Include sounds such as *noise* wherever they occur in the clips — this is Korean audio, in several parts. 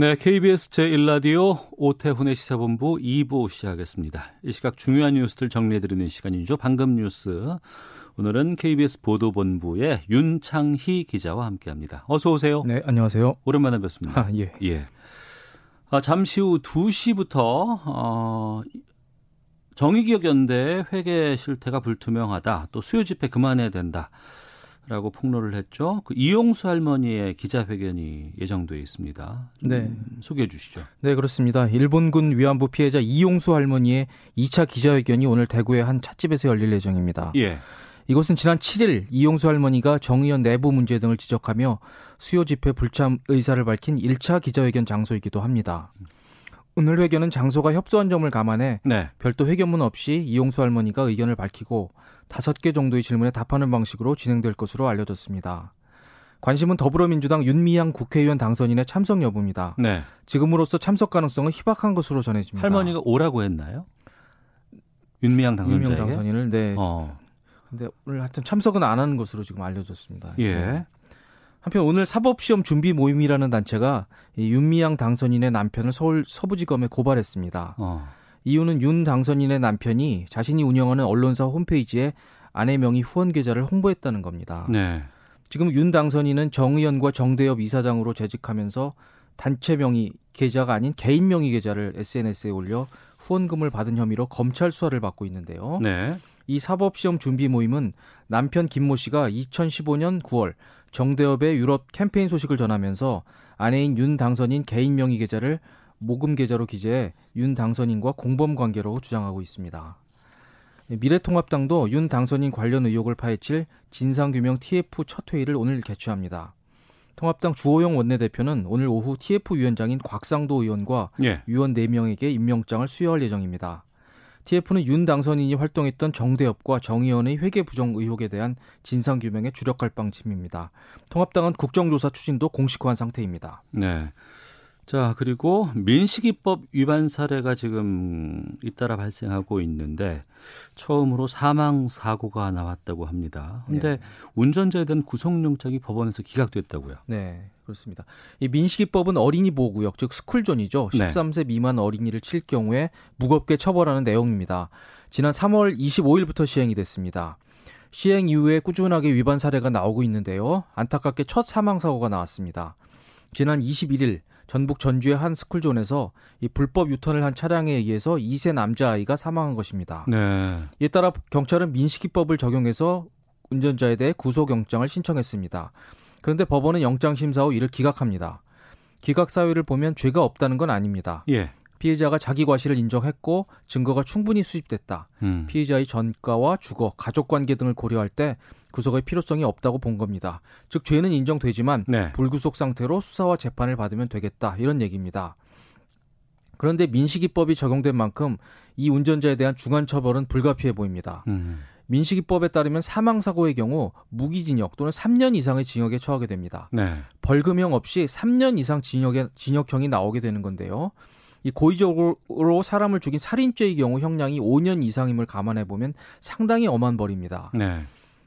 네, KBS 제1라디오 오태훈의 시사본부 2부 시작하겠습니다. 이 시각 중요한 뉴스들 정리해드리는 시간이죠. 방금 뉴스. 오늘은 KBS 보도본부의 윤창희 기자와 함께합니다. 어서 오세요. 네, 안녕하세요. 오랜만에 뵙습니다. 아, 예. 예. 아, 잠시 후 2시부터 어, 정의기억연대 회계 실태가 불투명하다. 또 수요 집회 그만해야 된다. 라고 폭로를 했죠. 그 이용수 할머니의 기자회견이 예정돼 있습니다. 네. 소개해 주시죠. 네, 그렇습니다. 일본군 위안부 피해자 이용수 할머니의 2차 기자회견이 오늘 대구의 한 찻집에서 열릴 예정입니다. 예. 이곳은 지난 7일 이용수 할머니가 정의연 내부 문제 등을 지적하며 수요 집회 불참 의사를 밝힌 1차 기자회견 장소이기도 합니다. 오늘 회견은 장소가 협소한 점을 감안해 네. 별도 회견문 없이 이용수 할머니가 의견을 밝히고 다섯 개 정도의 질문에 답하는 방식으로 진행될 것으로 알려졌습니다. 관심은 더불어민주당 윤미향 국회의원 당선인의 참석 여부입니다. 네. 지금으로서 참석 가능성은 희박한 것으로 전해집니다. 할머니가 오라고 했나요? 윤미향 당선자에게? 윤미향 당선인을 네. 어. 근데 오늘 하여튼 참석은 안 하는 것으로 지금 알려졌습니다. 예. 네. 한편 오늘 사법시험 준비 모임이라는 단체가 이 윤미향 당선인의 남편을 서울 서부지검에 고발했습니다. 어. 이유는 윤 당선인의 남편이 자신이 운영하는 언론사 홈페이지에 아내 명의 후원 계좌를 홍보했다는 겁니다. 네. 지금 윤 당선인은 정의연과 정대협 이사장으로 재직하면서 단체 명의 계좌가 아닌 개인 명의 계좌를 SNS에 올려 후원금을 받은 혐의로 검찰 수사를 받고 있는데요. 네. 이 사법시험 준비 모임은 남편 김모 씨가 2015년 9월 정대협의 유럽 캠페인 소식을 전하면서 아내인 윤 당선인 개인 명의 계좌를 모금 계좌로 기재해 윤 당선인과 공범 관계로 주장하고 있습니다. 미래통합당도 윤 당선인 관련 의혹을 파헤칠 진상규명 TF 첫 회의를 오늘 개최합니다. 통합당 주호영 원내대표는 오늘 오후 TF 위원장인 곽상도 의원과 예. 위원 4명에게 임명장을 수여할 예정입니다. TF는 윤 당선인이 활동했던 정대협과 정의원의 회계 부정 의혹에 대한 진상규명에 주력할 방침입니다. 통합당은 국정조사 추진도 공식화한 상태입니다. 네. 자, 그리고 민식이법 위반 사례가 지금 잇따라 발생하고 있는데 처음으로 사망 사고가 나왔다고 합니다. 근데 네. 운전자에 대한 구속영장이 법원에서 기각됐다고요. 네, 그렇습니다. 이 민식이법은 어린이 보호구역, 즉 스쿨존이죠. 네. 13세 미만 어린이를 칠 경우에 무겁게 처벌하는 내용입니다. 지난 3월 25일부터 시행이 됐습니다. 시행 이후에 꾸준하게 위반 사례가 나오고 있는데요. 안타깝게 첫 사망 사고가 나왔습니다. 지난 21일 전북 전주의 한 스쿨존에서 이 불법 유턴을 한 차량에 의해서 2세 남자아이가 사망한 것입니다. 네. 이에 따라 경찰은 민식이법을 적용해서 운전자에 대해 구속영장을 신청했습니다. 그런데 법원은 영장 심사 후 이를 기각합니다. 기각 사유를 보면 죄가 없다는 건 아닙니다. 예. 피해자가 자기 과실을 인정했고 증거가 충분히 수집됐다. 음. 피해자의 전가와 주거, 가족 관계 등을 고려할 때 구속의 필요성이 없다고 본 겁니다. 즉 죄는 인정되지만 네. 불구속 상태로 수사와 재판을 받으면 되겠다. 이런 얘기입니다. 그런데 민식이법이 적용된 만큼 이 운전자에 대한 중한 처벌은 불가피해 보입니다. 음. 민식이법에 따르면 사망 사고의 경우 무기징역 또는 3년 이상의 징역에 처하게 됩니다. 네. 벌금형 없이 3년 이상 징역에 징역형이 나오게 되는 건데요. 이 고의적으로 사람을 죽인 살인죄의 경우 형량이 5년 이상임을 감안해 보면 상당히 엄한 벌입니다. 네.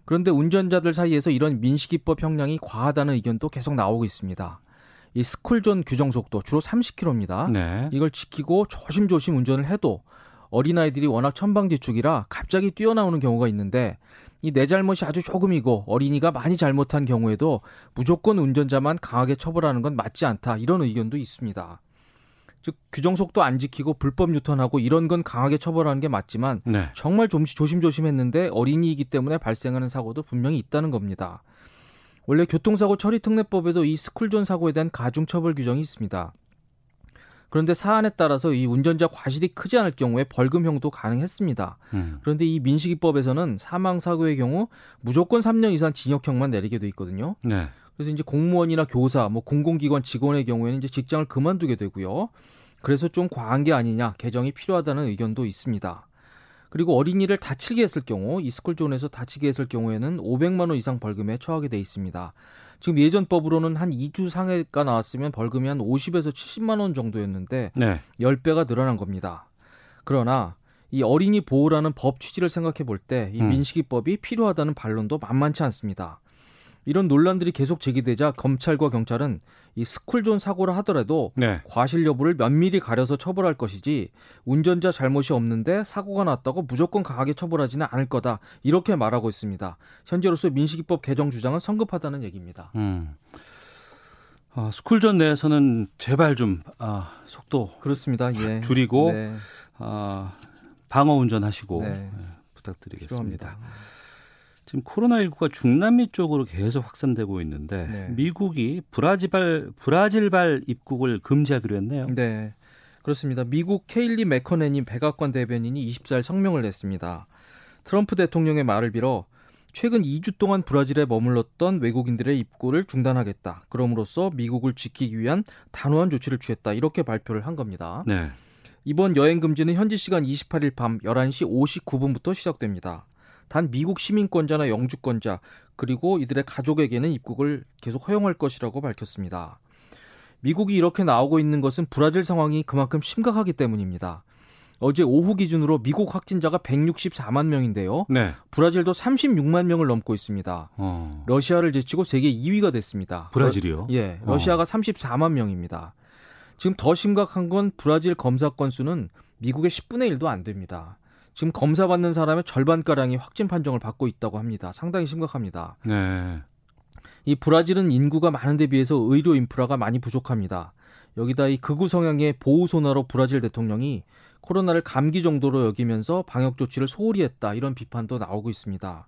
그런데 운전자들 사이에서 이런 민식이법 형량이 과하다는 의견도 계속 나오고 있습니다. 이 스쿨존 규정 속도 주로 30km입니다. 네. 이걸 지키고 조심조심 운전을 해도 어린아이들이 워낙 천방지축이라 갑자기 뛰어나오는 경우가 있는데 이 내 잘못이 아주 조금이고 어린이가 많이 잘못한 경우에도 무조건 운전자만 강하게 처벌하는 건 맞지 않다 이런 의견도 있습니다. 즉 규정 속도 안 지키고 불법 유턴하고 이런 건 강하게 처벌하는 게 맞지만 네. 정말 좀 조심조심했는데 어린이이기 때문에 발생하는 사고도 분명히 있다는 겁니다. 원래 교통사고 처리 특례법에도 이 스쿨존 사고에 대한 가중처벌 규정이 있습니다. 그런데 사안에 따라서 이 운전자 과실이 크지 않을 경우에 벌금형도 가능했습니다. 음. 그런데 이 민식이법에서는 사망 사고의 경우 무조건 3년 이상 징역형만 내리게 돼 있거든요. 네. 그래서 이제 공무원이나 교사, 뭐 공공기관 직원의 경우에는 이제 직장을 그만두게 되고요. 그래서 좀 과한 게 아니냐 개정이 필요하다는 의견도 있습니다. 그리고 어린이를 다치게 했을 경우 이 스쿨존에서 다치게 했을 경우에는 500만 원 이상 벌금에 처하게 돼 있습니다. 지금 예전 법으로는 한 2주 상해가 나왔으면 벌금이 한 50에서 70만 원 정도였는데 네. 10배가 늘어난 겁니다. 그러나 이 어린이 보호라는 법 취지를 생각해 볼 때이 음. 민식이법이 필요하다는 반론도 만만치 않습니다. 이런 논란들이 계속 제기되자 검찰과 경찰은 이 스쿨존 사고를 하더라도 네. 과실 여부를 면밀히 가려서 처벌할 것이지 운전자 잘못이 없는데 사고가 났다고 무조건 강하게 처벌하지는 않을 거다 이렇게 말하고 있습니다. 현재로서 민식이법 개정 주장은 성급하다는 얘기입니다. 음. 어, 스쿨존 내에서는 제발 좀 아, 속도 그렇습니다. 예. 줄이고 네, 아, 방어 운전하시고 네. 예, 부탁드리겠습니다. 필요합니다. 지금 코로나19가 중남미 쪽으로 계속 확산되고 있는데 네. 미국이 브라질발 브라질발 입국을 금지하기로 했네요. 네. 그렇습니다. 미국 케일리 맥커넨이 백악관 대변인이 24일 성명을 냈습니다. 트럼프 대통령의 말을 빌어 최근 2주 동안 브라질에 머물렀던 외국인들의 입국을 중단하겠다. 그럼으로써 미국을 지키기 위한 단호한 조치를 취했다. 이렇게 발표를 한 겁니다. 네. 이번 여행 금지는 현지 시간 28일 밤 11시 59분부터 시작됩니다. 단 미국 시민권자나 영주권자 그리고 이들의 가족에게는 입국을 계속 허용할 것이라고 밝혔습니다. 미국이 이렇게 나오고 있는 것은 브라질 상황이 그만큼 심각하기 때문입니다. 어제 오후 기준으로 미국 확진자가 164만 명인데요. 네. 브라질도 36만 명을 넘고 있습니다. 어. 러시아를 제치고 세계 2위가 됐습니다. 브라질이요? 러, 예, 러시아가 34만 명입니다. 지금 더 심각한 건 브라질 검사 건수는 미국의 10분의 1도 안 됩니다. 지금 검사 받는 사람의 절반 가량이 확진 판정을 받고 있다고 합니다. 상당히 심각합니다. 네. 이 브라질은 인구가 많은 데 비해서 의료 인프라가 많이 부족합니다. 여기다 이 극우 성향의 보우 소나로 브라질 대통령이 코로나를 감기 정도로 여기면서 방역 조치를 소홀히 했다 이런 비판도 나오고 있습니다.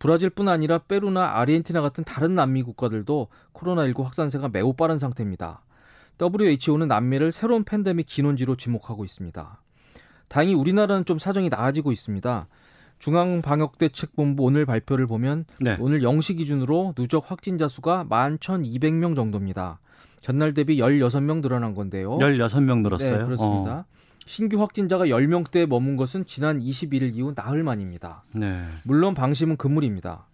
브라질뿐 아니라 페루나 아르헨티나 같은 다른 남미 국가들도 코로나19 확산세가 매우 빠른 상태입니다. WHO는 남미를 새로운 팬데믹 진원지로 지목하고 있습니다. 다행히 우리나라는 좀 사정이 나아지고 있습니다. 중앙방역대책본부 오늘 발표를 보면 네. 오늘 0시 기준으로 누적 확진자 수가 11,200명 정도입니다. 전날 대비 16명 늘어난 건데요. 16명 늘었어요. 네, 그렇습니다. 어. 신규 확진자가 10명대에 머문 것은 지난 21일 이후 나흘 만입니다. 네. 물론 방심은 금물입니다.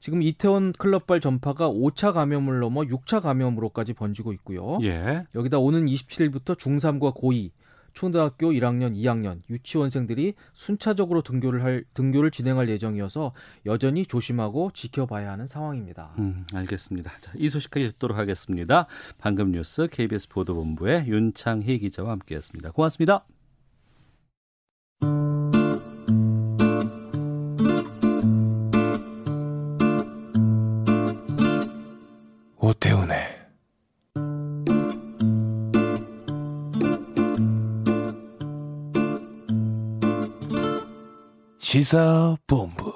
지금 이태원 클럽발 전파가 5차 감염을 넘어 6차 감염으로까지 번지고 있고요. 예. 여기다 오는 27일부터 중3과 고2, 초등학교 1학년, 2학년, 유치원생들이 순차적으로 등교를 할 등교를 진행할 예정이어서 여전히 조심하고 지켜봐야 하는 상황입니다. 음, 알겠습니다. 자, 이 소식까지 듣도록 하겠습니다. 방금 뉴스 KBS 보도본부의 윤창희 기자와 함께했습니다. 고맙습니다. 오태훈의 시사본부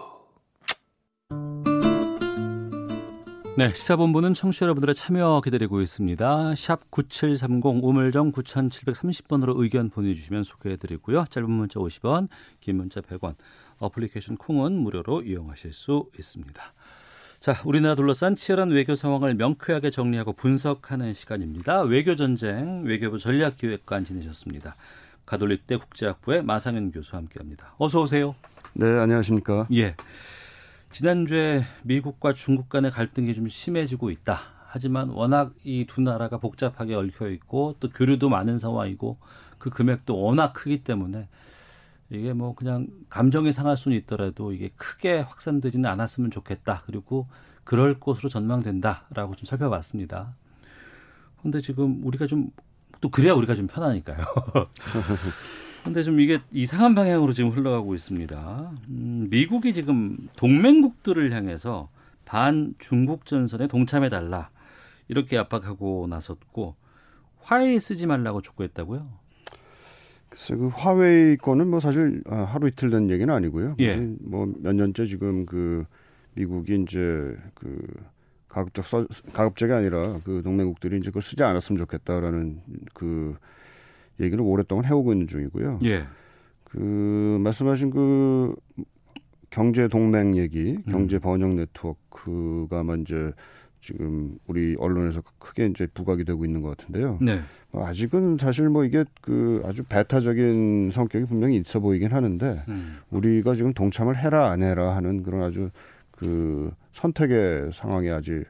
네, 시사본부는 청취자 여러분들의 참여 기다리고 있습니다. 샵 9730 우물정 9730번으로 의견 보내주시면 소개해드리고요. 짧은 문자 50원, 긴 문자 100원, 어플리케이션 콩은 무료로 이용하실 수 있습니다. 자, 우리나라 둘러싼 치열한 외교 상황을 명쾌하게 정리하고 분석하는 시간입니다. 외교 전쟁 외교부 전략기획관 지내셨습니다. 가톨릭대 국제학부의 마상현 교수와 함께합니다. 어서 오세요. 네, 안녕하십니까. 예. 지난주에 미국과 중국 간의 갈등이 좀 심해지고 있다. 하지만 워낙 이 두 나라가 복잡하게 얽혀 있고 또 교류도 많은 상황이고 그 금액도 워낙 크기 때문에 이게 뭐 그냥 감정이 상할 수는 있더라도 이게 크게 확산되지는 않았으면 좋겠다. 그리고 그럴 것으로 전망된다라고 좀 살펴봤습니다. 근데 지금 우리가 좀 또 그래야 우리가 좀 편하니까요. *laughs* 근데 좀 이게 이상한 방향으로 지금 흘러가고 있습니다. 음, 미국이 지금 동맹국들을 향해서 반 중국 전선에 동참해 달라 이렇게 압박하고 나섰고 화해 쓰지 말라고 촉구했다고요. 글쎄 그 화웨이 거는 뭐 사실 아, 하루 이틀 된 얘기는 아니고요. 예. 뭐몇 년째 지금 그 미국이 이제 그 가급적 써, 가급적이 아니라 그 동맹국들이 이제 그걸 쓰지 않았으면 좋겠다라는 그 얘기를 오랫동안 해오고 있는 중이고요. 예. 그 말씀하신 그 경제 동맹 얘기, 음. 경제 번영 네트워크가 뭐 이제 지금 우리 언론에서 크게 이제 부각이 되고 있는 것 같은데요. 네. 뭐 아직은 사실 뭐 이게 그 아주 배타적인 성격이 분명히 있어 보이긴 하는데 음. 우리가 지금 동참을 해라 안 해라 하는 그런 아주 그 선택의 상황에 아직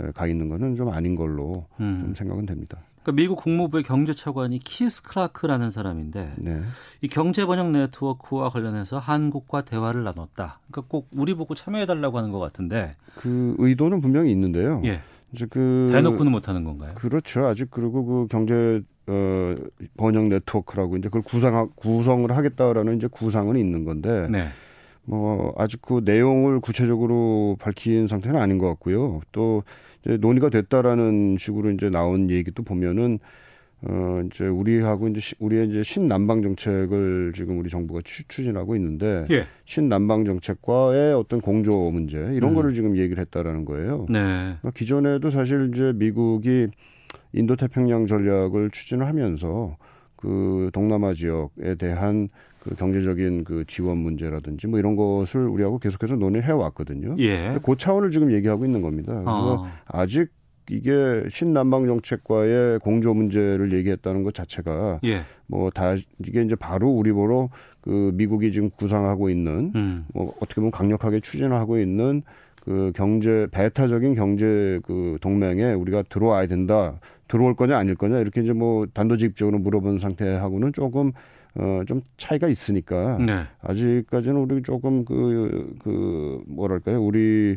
에, 가 있는 거는 좀 아닌 걸로 음. 좀 생각은 됩니다. 그러니까 미국 국무부의 경제차관이 키스 크라크라는 사람인데 네. 이 경제 번영 네트워크와 관련해서 한국과 대화를 나눴다. 그러니까 꼭 우리 보고 참여해 달라고 하는 것 같은데, 그 의도는 분명히 있는데요. 예, 이제 그 대놓고는 못하는 건가요? 그렇죠. 아직 그리고 그 경제 어 번영 네트워크라고 이제 그걸 구상 구성을 하겠다라는 이제 구상은 있는 건데 네, 뭐 아직 그 내용을 구체적으로 밝힌 상태는 아닌 것 같고요. 또 이제 논의가 됐다라는 식으로 이제 나온 얘기도 보면은 어 이제 우리하고 이제 시- 우리의 이제 신남방 정책을 지금 우리 정부가 추, 추진하고 있는데 예, 신남방 정책과의 어떤 공조 문제 이런 음. 거를 지금 얘기를 했다라는 거예요. 네, 그러니까 기존에도 사실 이제 미국이 인도 태평양 전략을 추진을 하면서 그 동남아 지역에 대한 그 경제적인 그 지원 문제라든지 뭐 이런 것을 우리하고 계속해서 논의를 해왔거든요. 예, 그 차원을 지금 얘기하고 있는 겁니다. 그래서 어, 아직 이게 신남방 정책과의 공조 문제를 얘기했다는 것 자체가 예, 뭐다 이게 이제 바로 우리 보러 그 미국이 지금 구상하고 있는 음, 뭐 어떻게 보면 강력하게 추진하고 있는 그 경제 배타적인 경제 그 동맹에 우리가 들어와야 된다. 들어올 거냐 아닐 거냐 이렇게 이제 뭐 단도직입적으로 물어본 상태하고는 조금 어 좀 차이가 있으니까 네, 아직까지는 우리 조금 그, 그, 뭐랄까요. 우리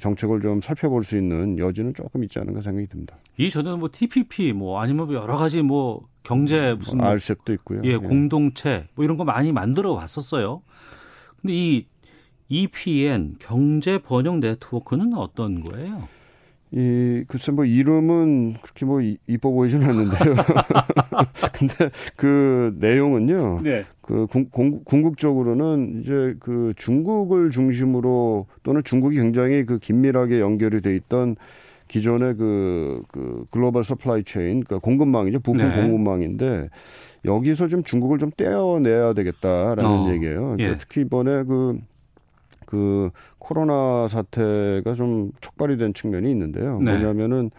정책을 좀 살펴볼 수 있는 여지는 조금 있지 않은가 생각이 듭니다. 이 전에는 뭐 TPP 뭐 아니면 뭐 여러 가지 뭐 경제 무슨 뭐 알셉도 있고요. 예, 공동체 뭐 이런 거 많이 만들어 왔었어요. 근데 이 EPN 경제 번역 네트워크는 어떤 거예요? 이 글쎄 뭐 이름은 그렇게 뭐 이- 이뻐 보이지는 않는데요. *laughs* *laughs* 근데 그 내용은요. 네. 그 궁, 공- 궁극적으로는 이제 그 중국을 중심으로 또는 중국이 굉장히 그 긴밀하게 연결이 돼 있던 기존의 그, 그 global supply chain, 그러니까 공급망이죠. 부품 네. 공급망인데 여기서 좀 중국을 좀 떼어내야 되겠다라는 어, 얘기예요. 그러니까 예. 특히 이번에 그, 그 코로나 사태가 좀 촉발이 된 측면이 있는데요. 네. 뭐냐면은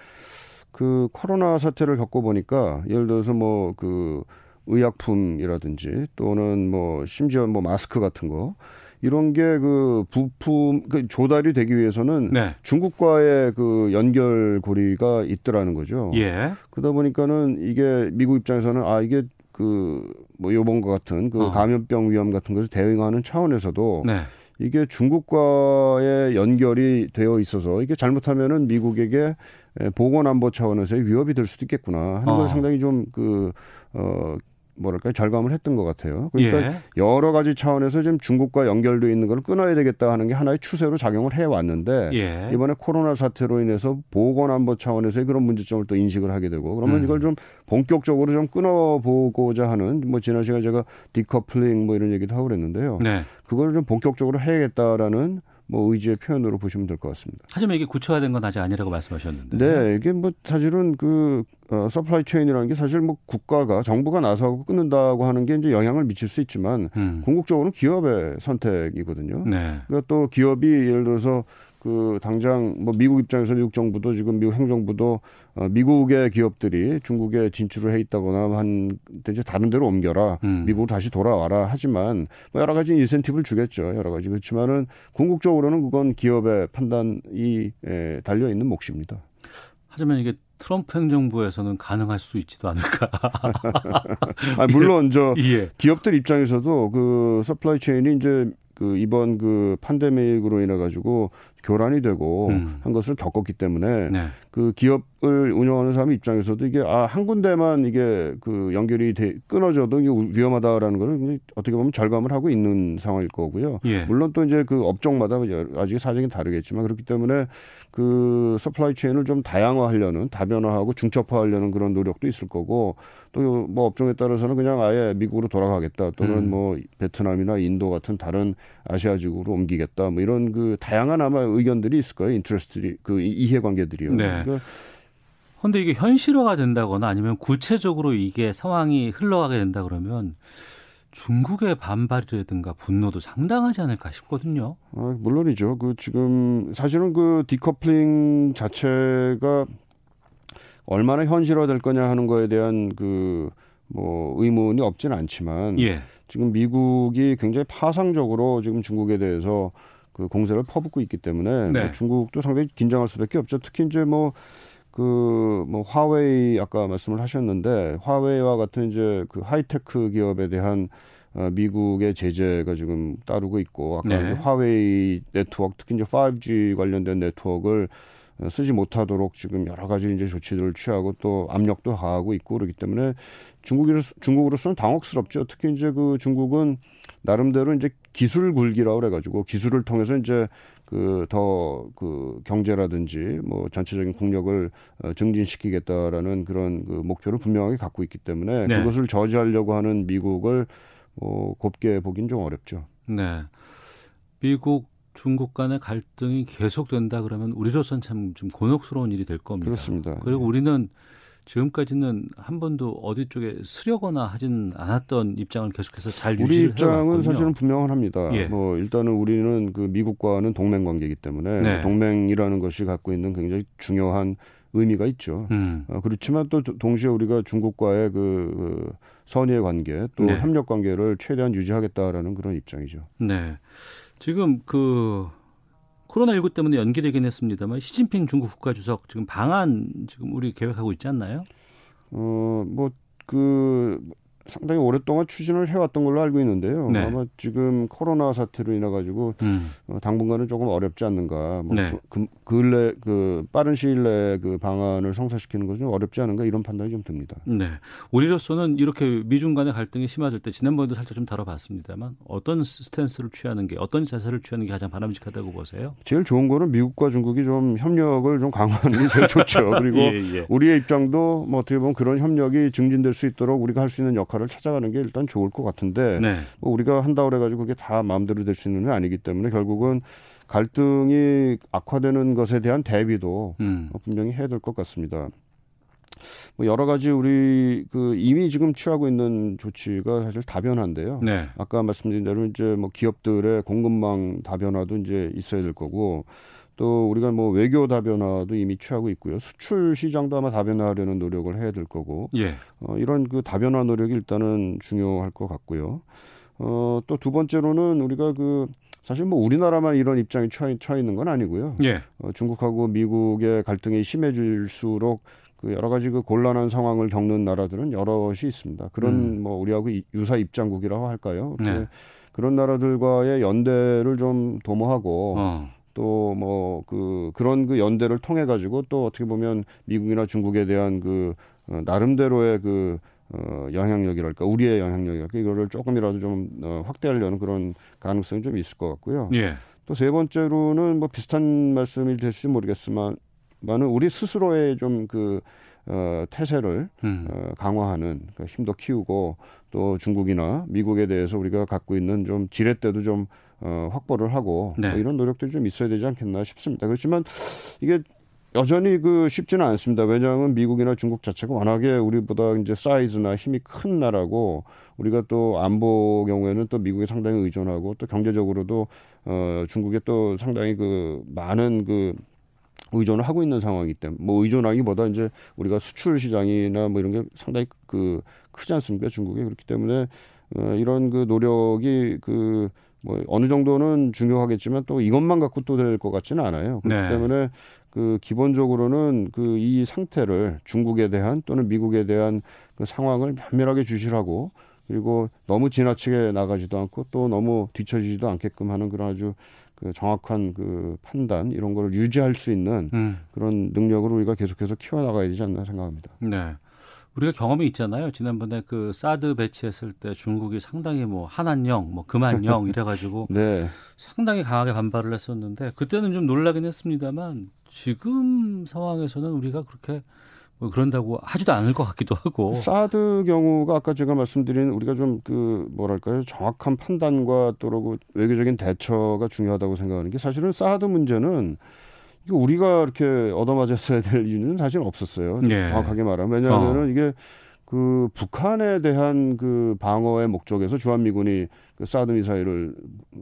그 코로나 사태를 겪고 보니까 예를 들어서 뭐 그 의약품이라든지 또는 뭐 심지어 뭐 마스크 같은 거 이런 게 그 부품 그 조달이 되기 위해서는 네. 중국과의 그 연결고리가 있더라는 거죠. 예. 그러다 보니까는 이게 미국 입장에서는 아 이게 그뭐 요번과 같은 그 어. 감염병 위험 같은 것을 대응하는 차원에서도 네. 이게 중국과의 연결이 되어 있어서 이게 잘못하면은 미국에게 에, 보건안보 차원에서의 위협이 될 수도 있겠구나 하는 어. 걸 상당히 좀그 어 뭐랄까요 절감을 했던 것 같아요. 그러니까 예. 여러 가지 차원에서 지금 중국과 연결돼 있는 걸 끊어야 되겠다 하는 게 하나의 추세로 작용을 해 왔는데 예. 이번에 코로나 사태로 인해서 보건안보 차원에서의 그런 문제점을 또 인식을 하게 되고 그러면 음. 이걸 좀 본격적으로 좀 끊어보고자 하는 뭐 지난 시간에 제가 디커플링 뭐 이런 얘기도 하고 그랬는데요. 네. 그걸 좀 본격적으로 해야겠다라는 뭐 의지의 표현으로 보시면 될 것 같습니다. 하지만 이게 구체화된 건 아직 아니라고 말씀하셨는데. 네, 이게 뭐 사실은 그 어, supply chain이라는 게 사실 뭐 국가가 정부가 나서고 끊는다고 하는 게 이제 영향을 미칠 수 있지만 음. 궁극적으로는 기업의 선택이거든요. 네. 그러니까 또 기업이 예를 들어서 그 당장 뭐 미국 입장에서 미국 정부도 지금 미국 행정부도 어, 미국의 기업들이 중국에 진출을 해 있다거나 한 이제 다른 데로 옮겨라 음. 미국으로 다시 돌아와라 하지만 뭐 여러 가지 인센티브를 주겠죠 여러 가지 그렇지만은 궁극적으로는 그건 기업의 판단이 에, 달려 있는 몫입니다. 하지만 이게 트럼프 행정부에서는 가능할 수 있지도 않을까. *laughs* 아, 물론 저 *laughs* 예. 기업들 입장에서도 그 supply chain이 이제 그 이번 그 pandemic으로 인해 가지고 교란이 되고 음. 한 것을 겪었기 때문에 네. 그 기업을 운영하는 사람 입장에서도 이게 아 한 군데만 이게 그 연결이 돼 끊어져도 이게 위험하다라는 거를 어떻게 보면 절감을 하고 있는 상황일 거고요. 예. 물론 또 이제 그 업종마다 아직 사정이 다르겠지만 그렇기 때문에 그 supply chain을 좀 다양화하려는 다변화하고 중첩화하려는 그런 노력도 있을 거고 또 뭐 업종에 따라서는 그냥 아예 미국으로 돌아가겠다 또는 음. 뭐 베트남이나 인도 같은 다른 아시아 지구로 옮기겠다 뭐 이런 그 다양한 아마 의견들이 있을 거예요 interest들이 그 이해관계들이요. 네. 그러니까 근데 이게 현실화가 된다거나 아니면 구체적으로 이게 상황이 흘러가게 된다 그러면 중국의 반발이라든가 분노도 상당하지 않을까 싶거든요. 아, 물론이죠. 그 지금 사실은 그 디커플링 자체가 얼마나 현실화될 거냐 하는 거에 대한 그 뭐 의문이 없지는 않지만 예. 지금 미국이 굉장히 파상적으로 지금 중국에 대해서 그 공세를 퍼붓고 있기 때문에 네. 뭐 중국도 상당히 긴장할 수밖에 없죠. 특히 이제 뭐 그 뭐 화웨이 아까 말씀을 하셨는데 화웨이와 같은 이제 그 하이테크 기업에 대한 어, 미국의 제재가 지금 따르고 있고 아까 네. 이제 화웨이 네트워크 특히 이제 5G 관련된 네트워크를 어, 쓰지 못하도록 지금 여러 가지 이제 조치들을 취하고 또 압력도 가하고 있고 그렇기 때문에 중국으로 중국으로서는 당혹스럽죠. 특히 이제 그 중국은 나름대로 이제 기술 굴기라고 그래가지고 기술을 통해서 이제 그더그 경제라든지 뭐 전체적인 국력을 어, 증진시키겠다라는 그런 그 목표를 분명하게 갖고 있기 때문에 네. 그것을 저지하려고 하는 미국을 어, 곱게 보긴 좀 어렵죠. 네. 미국 중국 간의 갈등이 계속된다 그러면 우리로선 참 좀 곤혹스러운 일이 될 겁니다. 그렇습니다. 그리고 우리는 지금까지는 한 번도 어디 쪽에 쓰려거나 하진 않았던 입장을 계속해서 잘 우리 입장은 해왔거든요. 사실은 분명합니다. 예. 뭐 일단은 우리는 그 미국과는 동맹 관계이기 때문에 네. 동맹이라는 것이 갖고 있는 굉장히 중요한 의미가 있죠. 음. 어, 그렇지만 또 동시에 우리가 중국과의 그, 그 선의의 관계 또 네. 협력 관계를 최대한 유지하겠다라는 그런 입장이죠. 네. 지금 그 코로나19 때문에 연기되긴 했습니다만 시진핑 중국 국가주석 지금 방한 지금 우리 계획하고 있지 않나요? 어, 뭐 그 상당히 오랫동안 추진을 해왔던 걸로 알고 있는데요. 네. 아마 지금 코로나 사태로 인해 가지고 음. 어, 당분간은 조금 어렵지 않는가. 뭐 네. 좀 그, 근래 그 빠른 시일 내에 그 방안을 성사시키는 것은 좀 어렵지 않은가 이런 판단이 좀 듭니다. 네. 우리로서는 이렇게 미중 간의 갈등이 심화될 때 지난번에도 살짝 좀 다뤄봤습니다만 어떤 스탠스를 취하는 게 어떤 자세를 취하는 게 가장 바람직하다고 보세요? 제일 좋은 거는 미국과 중국이 좀 협력을 좀 강화하는 게 제일 좋죠. *laughs* 그리고 예, 예. 우리의 입장도 뭐 어떻게 보면 그런 협력이 증진될 수 있도록 우리가 할 수 있는 역할 을 찾아가는 게 일단 좋을 것 같은데 네. 뭐 우리가 한다 그래가지고 그게 다 마음대로 될 수 있는 건 아니기 때문에 결국은 갈등이 악화되는 것에 대한 대비도 음. 어, 분명히 해야 될 것 같습니다. 뭐 여러 가지 우리 그 이미 지금 취하고 있는 조치가 사실 다변화인데요. 네. 아까 말씀드린 대로 이제 뭐 기업들의 공급망 다변화도 이제 있어야 될 거고 또 우리가 뭐 외교 다변화도 이미 취하고 있고요. 수출 시장도 아마 다변화하려는 노력을 해야 될 거고 예. 어, 이런 그 다변화 노력이 일단은 중요할 것 같고요. 어, 또 두 번째로는 우리가 그 사실 뭐 우리나라만 이런 입장이 처해, 처해 있는 건 아니고요. 예. 어, 중국하고 미국의 갈등이 심해질수록 그 여러 가지 그 곤란한 상황을 겪는 나라들은 여럿이 있습니다. 그런 음. 뭐 우리하고 이- 유사 입장국이라고 할까요? 네. 그런 나라들과의 연대를 좀 도모하고 어. 또 뭐 그 그런 그 연대를 통해 가지고 또 어떻게 보면 미국이나 중국에 대한 그 어, 나름대로의 그 어, 영향력이랄까 우리의 영향력이랄까 이거를 조금이라도 좀 어, 확대하려는 그런 가능성이 좀 있을 것 같고요. 예. 또세 번째로는 뭐 비슷한 말씀이 될지 모르겠지만 많은 우리 스스로의 좀그 어, 태세를 음. 어, 강화하는 그 힘도 키우고 또 중국이나 미국에 대해서 우리가 갖고 있는 좀 지렛대도 좀 어, 확보를 하고 네. 뭐 이런 노력들이 좀 있어야 되지 않겠나 싶습니다. 그렇지만 이게 여전히 그 쉽지는 않습니다. 왜냐하면 미국이나 중국 자체가 워낙에 우리보다 이제 사이즈나 힘이 큰 나라고 우리가 또 안보 경우에는 또 미국에 상당히 의존하고 또 경제적으로도 어 중국에 또 상당히 그 많은 그 의존을 하고 있는 상황이기 때문에 뭐 의존하기보다 이제 우리가 수출 시장이나 뭐 이런 게 상당히 그 크지 않습니까 중국에 그렇기 때문에 어 이런 그 노력이 그 뭐 어느 정도는 중요하겠지만 또 이것만 갖고 또 될 것 같지는 않아요. 그렇기 네. 때문에 그 기본적으로는 그 이 상태를 중국에 대한 또는 미국에 대한 그 상황을 면밀하게 주시하고 그리고 너무 지나치게 나가지도 않고 또 너무 뒤처지지도 않게끔 하는 그런 아주 그 정확한 그 판단 이런 거를 유지할 수 있는 음. 그런 능력을 우리가 계속해서 키워나가야 되지 않나 생각합니다. 네. 우리가 경험이 있잖아요. 지난번에 그 사드 배치했을 때 중국이 상당히 뭐 한한령, 뭐 금한령 *laughs* 이래가지고 네. 상당히 강하게 반발을 했었는데 그때는 좀 놀라긴 했습니다만 지금 상황에서는 우리가 그렇게 뭐 그런다고 하지도 않을 것 같기도 하고. 사드 경우가 아까 제가 말씀드린 우리가 좀 그 뭐랄까요 정확한 판단과 또그 외교적인 대처가 중요하다고 생각하는 게 사실은 사드 문제는 우리가 이렇게 얻어맞았어야 될 이유는 사실 없었어요. 예. 정확하게 말하면 왜냐하면은 이게 그 북한에 대한 그 방어의 목적에서 주한미군이 그 사드 미사일을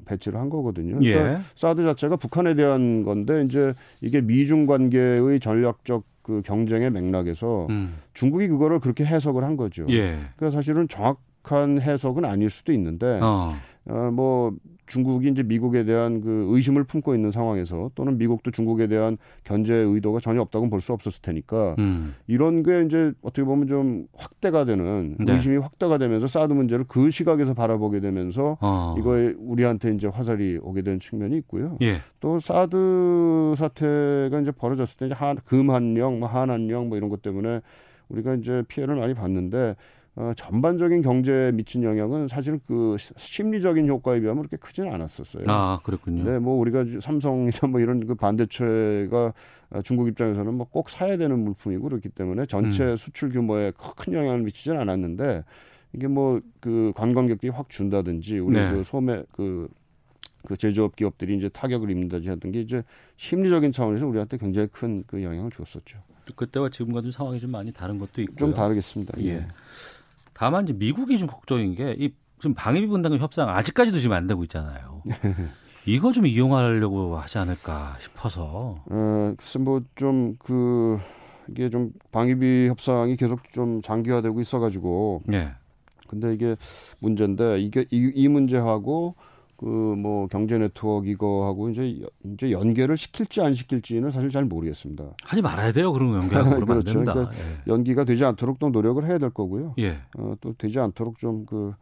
배치를 한 거거든요. 그러니까 예. 사드 자체가 북한에 대한 건데 이제 이게 미중 관계의 전략적 그 경쟁의 맥락에서 음. 중국이 그거를 그렇게 해석을 한 거죠. 예. 그러니까 사실은 정확한 해석은 아닐 수도 있는데 어. 어, 뭐 중국이 이제 미국에 대한 그 의심을 품고 있는 상황에서 또는 미국도 중국에 대한 견제 의도가 전혀 없다고는 볼수 없었을 테니까 음. 이런 게 이제 어떻게 보면 좀 확대가 되는 네. 의심이 확대가 되면서 사드 문제를 그 시각에서 바라보게 되면서 어. 이거에 우리한테 이제 화살이 오게 된 측면이 있고요. 예. 또 사드 사태가 이제 벌어졌을 때 이제 한, 금한령, 뭐 한한령 뭐 이런 것 때문에 우리가 이제 피해를 많이 봤는데 어, 전반적인 경제에 미친 영향은 사실 그 시- 심리적인 효과에 비하면 그렇게 크지는 않았었어요. 아, 그렇군요. 네, 뭐 우리가 삼성이나 뭐 이런 그 반대체가 어, 중국 입장에서는 뭐 꼭 사야 되는 물품이고 그렇기 때문에 전체 음. 수출 규모에 큰 영향을 미치지는 않았는데 이게 뭐 그 관광객들이 확 준다든지 우리 네. 그 소매 그, 그 제조업 기업들이 이제 타격을 입는다든지 하던 게 이제 심리적인 차원에서 우리한테 굉장히 큰 그 영향을 줬었죠. 그때와 지금과 좀 상황이 좀 많이 다른 것도 있고요. 좀 다르겠습니다. 예. 예. 다만 이제 미국이 좀 걱정인 게 이 지금 방위비 분담금 협상 아직까지도 지금 안 되고 있잖아요. *laughs* 이거 좀 이용하려고 하지 않을까 싶어서. 어, 글쎄 뭐좀 그 이게 좀 방위비 협상이 계속 좀 장기화되고 있어가지고 예. 근데 이게 문제인데 이게 이, 이 문제하고 그 뭐 경제 네트워크 이거하고 이제 여- 이제 연계를 시킬지 안 시킬지는 사실 잘 모르겠습니다. 하지 말아야 돼요. 그런 거 연결하고 그러면 안 *laughs* 그렇죠. 됩니다. 그러니까 연기가 되지 않도록 또 노력을 해야 될 거고요. 예. 예. 어, 또 되지 않도록 좀그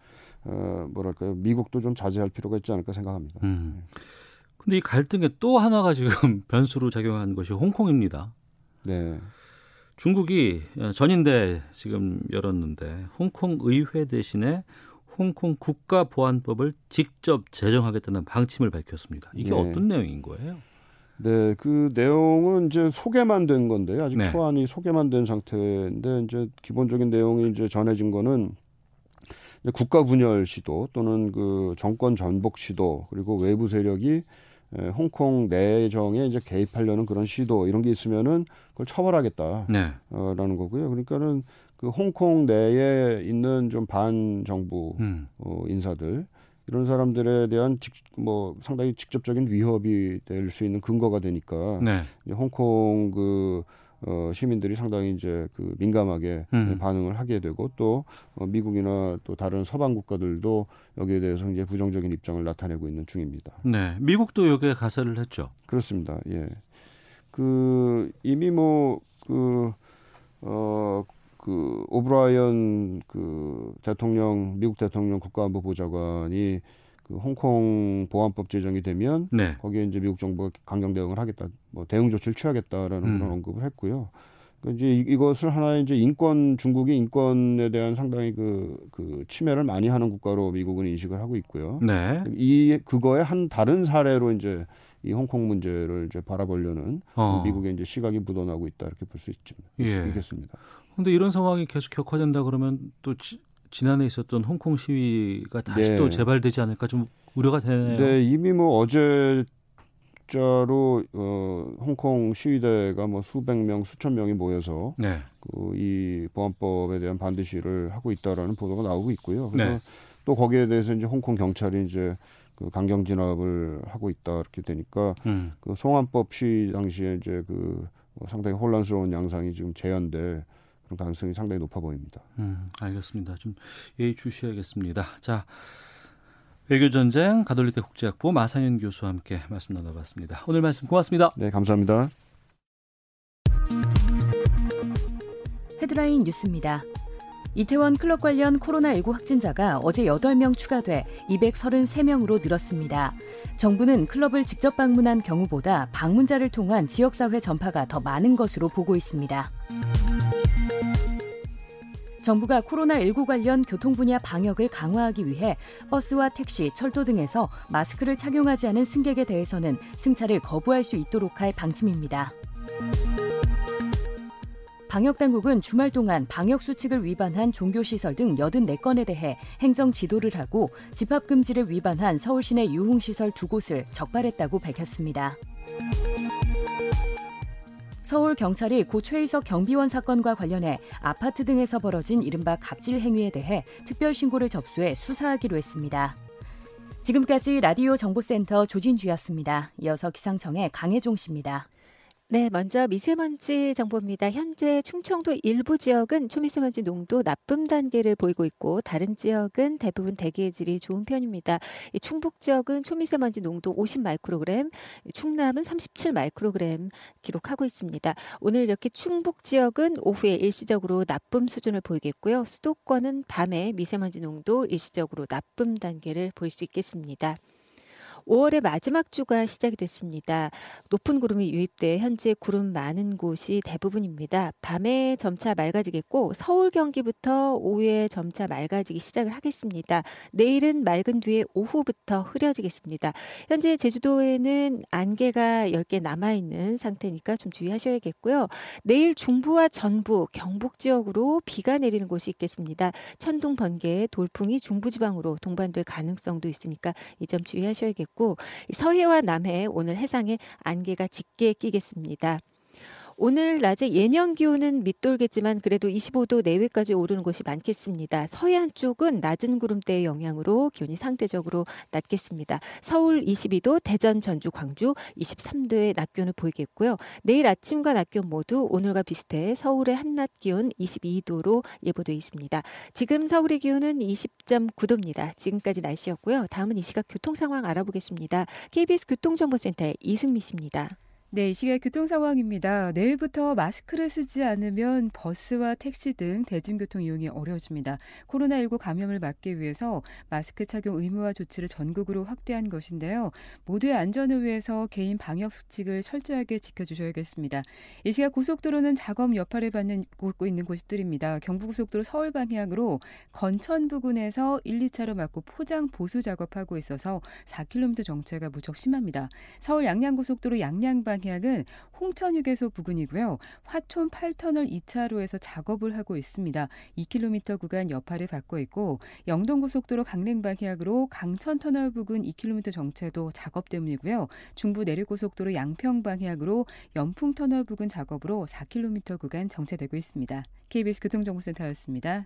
어, 뭐랄까요 미국도 좀 자제할 필요가 있지 않을까 생각합니다. 음. 근데 이 갈등의 또 하나가 지금 *laughs* 변수로 작용한 것이 홍콩입니다. 네, 중국이 전인대 지금 열었는데 홍콩 의회 대신에 홍콩 국가보안법을 직접 제정하겠다는 방침을 밝혔습니다. 이게 네. 어떤 내용인 거예요? 네, 그 내용은 이제 소개만 된 건데요. 아직 네. 초안이 소개만 된 상태인데 이제 기본적인 내용이 이제 전해진 거는 이제 국가 분열 시도 또는 그 정권 전복 시도 그리고 외부 세력이 에, 홍콩 내정에 이제 개입하려는 그런 시도 이런 게 있으면은 그걸 처벌하겠다라는 네. 거고요. 그러니까는 그 홍콩 내에 있는 좀 반정부 음. 어, 인사들 이런 사람들에 대한 직, 뭐 상당히 직접적인 위협이 될 수 있는 근거가 되니까 네. 홍콩 그 어, 시민들이 상당히 이제 그 민감하게 음. 반응을 하게 되고 또 어, 미국이나 또 다른 서방 국가들도 여기에 대해서 이제 부정적인 입장을 나타내고 있는 중입니다. 네. 미국도 여기에 가세를 했죠. 그렇습니다. 예. 그 이미 뭐그 어, 그 오브라이언 그 대통령 미국 대통령 국가안보 보좌관이 그 홍콩 보안법 제정이 되면 네. 거기에 이제 미국 정부가 강경 대응을 하겠다, 뭐 대응 조치를 취하겠다라는 음. 그런 언급을 했고요. 그 이제 이- 이것을 하나의 이제 인권 중국이 인권에 대한 상당히 그, 그 침해를 많이 하는 국가로 미국은 인식을 하고 있고요. 네. 이 그거의 한 다른 사례로 이제 이 홍콩 문제를 이제 바라보려는 어. 미국의 이제 시각이 묻어나고 있다 이렇게 볼 수 있죠. 예. 있겠습니다. 근데 이런 상황이 계속 격화된다 그러면 또 지, 지난해 있었던 홍콩 시위가 다시 네. 또 재발되지 않을까 좀 우려가 되네요. 네, 이미 뭐 어제 자로 어, 홍콩 시위대가 뭐 수백 명, 수천 명이 모여서 네. 그이 보안법에 대한 반대 시위를 하고 있다라는 보도가 나오고 있고요. 그래서 네. 또 거기에 대해서 이제 홍콩 경찰이 이제 그 강경 진압을 하고 있다 이렇게 되니까 음. 그 송환법 시위 당시에 이제 그 어, 상당히 혼란스러운 양상이 지금 재현될 그런 가능성이 상당히 높아 보입니다. 음, 알겠습니다. 좀 예의 주시하겠습니다. 자, 외교전쟁 가톨릭대 국제학부 마상현 교수와 함께 말씀 나눠봤습니다. 오늘 말씀 고맙습니다. 네, 감사합니다. 헤드라인 뉴스입니다. 이태원 클럽 관련 코로나19 확진자가 어제 8명 추가돼 233명으로 늘었습니다. 정부는 클럽을 직접 방문한 경우보다 방문자를 통한 지역사회 전파가 더 많은 것으로 보고 있습니다. 정부가 코로나19 관련 교통 분야 방역을 강화하기 위해 버스와 택시, 철도 등에서 마스크를 착용하지 않은 승객에 대해서는 승차를 거부할 수 있도록 할 방침입니다. 방역당국은 주말 동안 방역수칙을 위반한 종교시설 등 84건에 대해 행정 지도를 하고 집합금지를 위반한 서울시내 유흥시설 두 곳을 적발했다고 밝혔습니다. 서울 경찰이 고 최희석 경비원 사건과 관련해 아파트 등에서 벌어진 이른바 갑질 행위에 대해 특별 신고를 접수해 수사하기로 했습니다. 지금까지 라디오 정보센터 조진주였습니다. 이어서 기상청의 강혜종 씨입니다. 네, 먼저 미세먼지 정보입니다. 현재 충청도 일부 지역은 초미세먼지 농도 나쁨 단계를 보이고 있고 다른 지역은 대부분 대기의 질이 좋은 편입니다. 충북 지역은 초미세먼지 농도 50 마이크로그램, 충남은 37 마이크로그램 기록하고 있습니다. 오늘 이렇게 충북 지역은 오후에 일시적으로 나쁨 수준을 보이겠고요. 수도권은 밤에 미세먼지 농도 일시적으로 나쁨 단계를 보일 수 있겠습니다. 5월의 마지막 주가 시작이 됐습니다. 높은 구름이 유입돼 현재 구름 많은 곳이 대부분입니다. 밤에 점차 맑아지겠고 서울 경기부터 오후에 점차 맑아지기 시작을 하겠습니다. 내일은 맑은 뒤에 오후부터 흐려지겠습니다. 현재 제주도에는 안개가 10개 남아 있는 상태니까 좀 주의하셔야겠고요. 내일 중부와 전부, 경북 지역으로 비가 내리는 곳이 있겠습니다. 천둥 번개, 돌풍이 중부 지방으로 동반될 가능성도 있으니까 이 점 주의하셔야겠고 있고 서해와 남해 오늘 해상에 안개가 짙게 끼겠습니다. 오늘 낮에 예년 기온은 밑돌겠지만 그래도 25도 내외까지 오르는 곳이 많겠습니다. 서해안 쪽은 낮은 구름대의 영향으로 기온이 상대적으로 낮겠습니다. 서울 22도, 대전, 전주, 광주 23도의 낮 기온을 보이겠고요. 내일 아침과 낮 기온 모두 오늘과 비슷해 서울의 한낮 기온 22도로 예보되어 있습니다. 지금 서울의 기온은 20.9도입니다. 지금까지 날씨였고요. 다음은 이 시각 교통 상황 알아보겠습니다. KBS 교통정보센터의 이승미 씨입니다. 네, 이 시각 교통 상황입니다. 내일부터 마스크를 쓰지 않으면 버스와 택시 등 대중교통 이용이 어려워집니다. 코로나19 감염을 막기 위해서 마스크 착용 의무화 조치를 전국으로 확대한 것인데요. 모두의 안전을 위해서 개인 방역 수칙을 철저하게 지켜주셔야겠습니다. 이 시각 고속도로는 작업 여파를 받는 고 있는 곳들입니다. 경부고속도로 서울 방향으로 건천 부근에서 1, 2차로 막고 포장 보수 작업하고 있어서 4km 정체가 무척 심합니다. 서울 양양고속도로 양양 방 방향은 홍천휴게소 부근이고요. 화촌 8터널 2차로에서 작업을 하고 있습니다. 2km 구간 여파를 받고 있고 영동고속도로 강릉 방향으로 강천 터널 부근 2km 정체도 작업 때문이고요. 중부 내륙고속도로 양평 방향으로 연풍 터널 부근 작업으로 4km 구간 정체되고 있습니다. KBS 교통정보센터였습니다.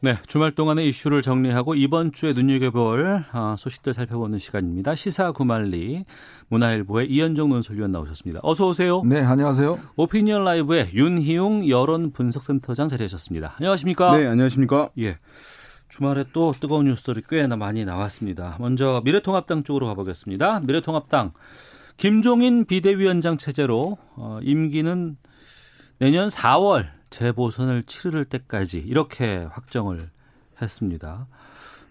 네, 주말 동안의 이슈를 정리하고 이번 주에 눈여겨볼 아, 소식들 살펴보는 시간입니다. 시사 구말리 문화일보의 이현정 논설위원 나오셨습니다. 어서 오세요. 네, 안녕하세요. 오피니언 라이브의 윤희용 여론 분석센터장 자리하셨습니다. 안녕하십니까? 네, 안녕하십니까? 예. 주말에 또 뜨거운 뉴스들이 꽤나 많이 나왔습니다. 먼저 미래통합당 쪽으로 가보겠습니다. 미래통합당 김종인 비대위원장 체제로 어, 임기는 내년 4월 재보선을 치를 때까지 이렇게 확정을 했습니다.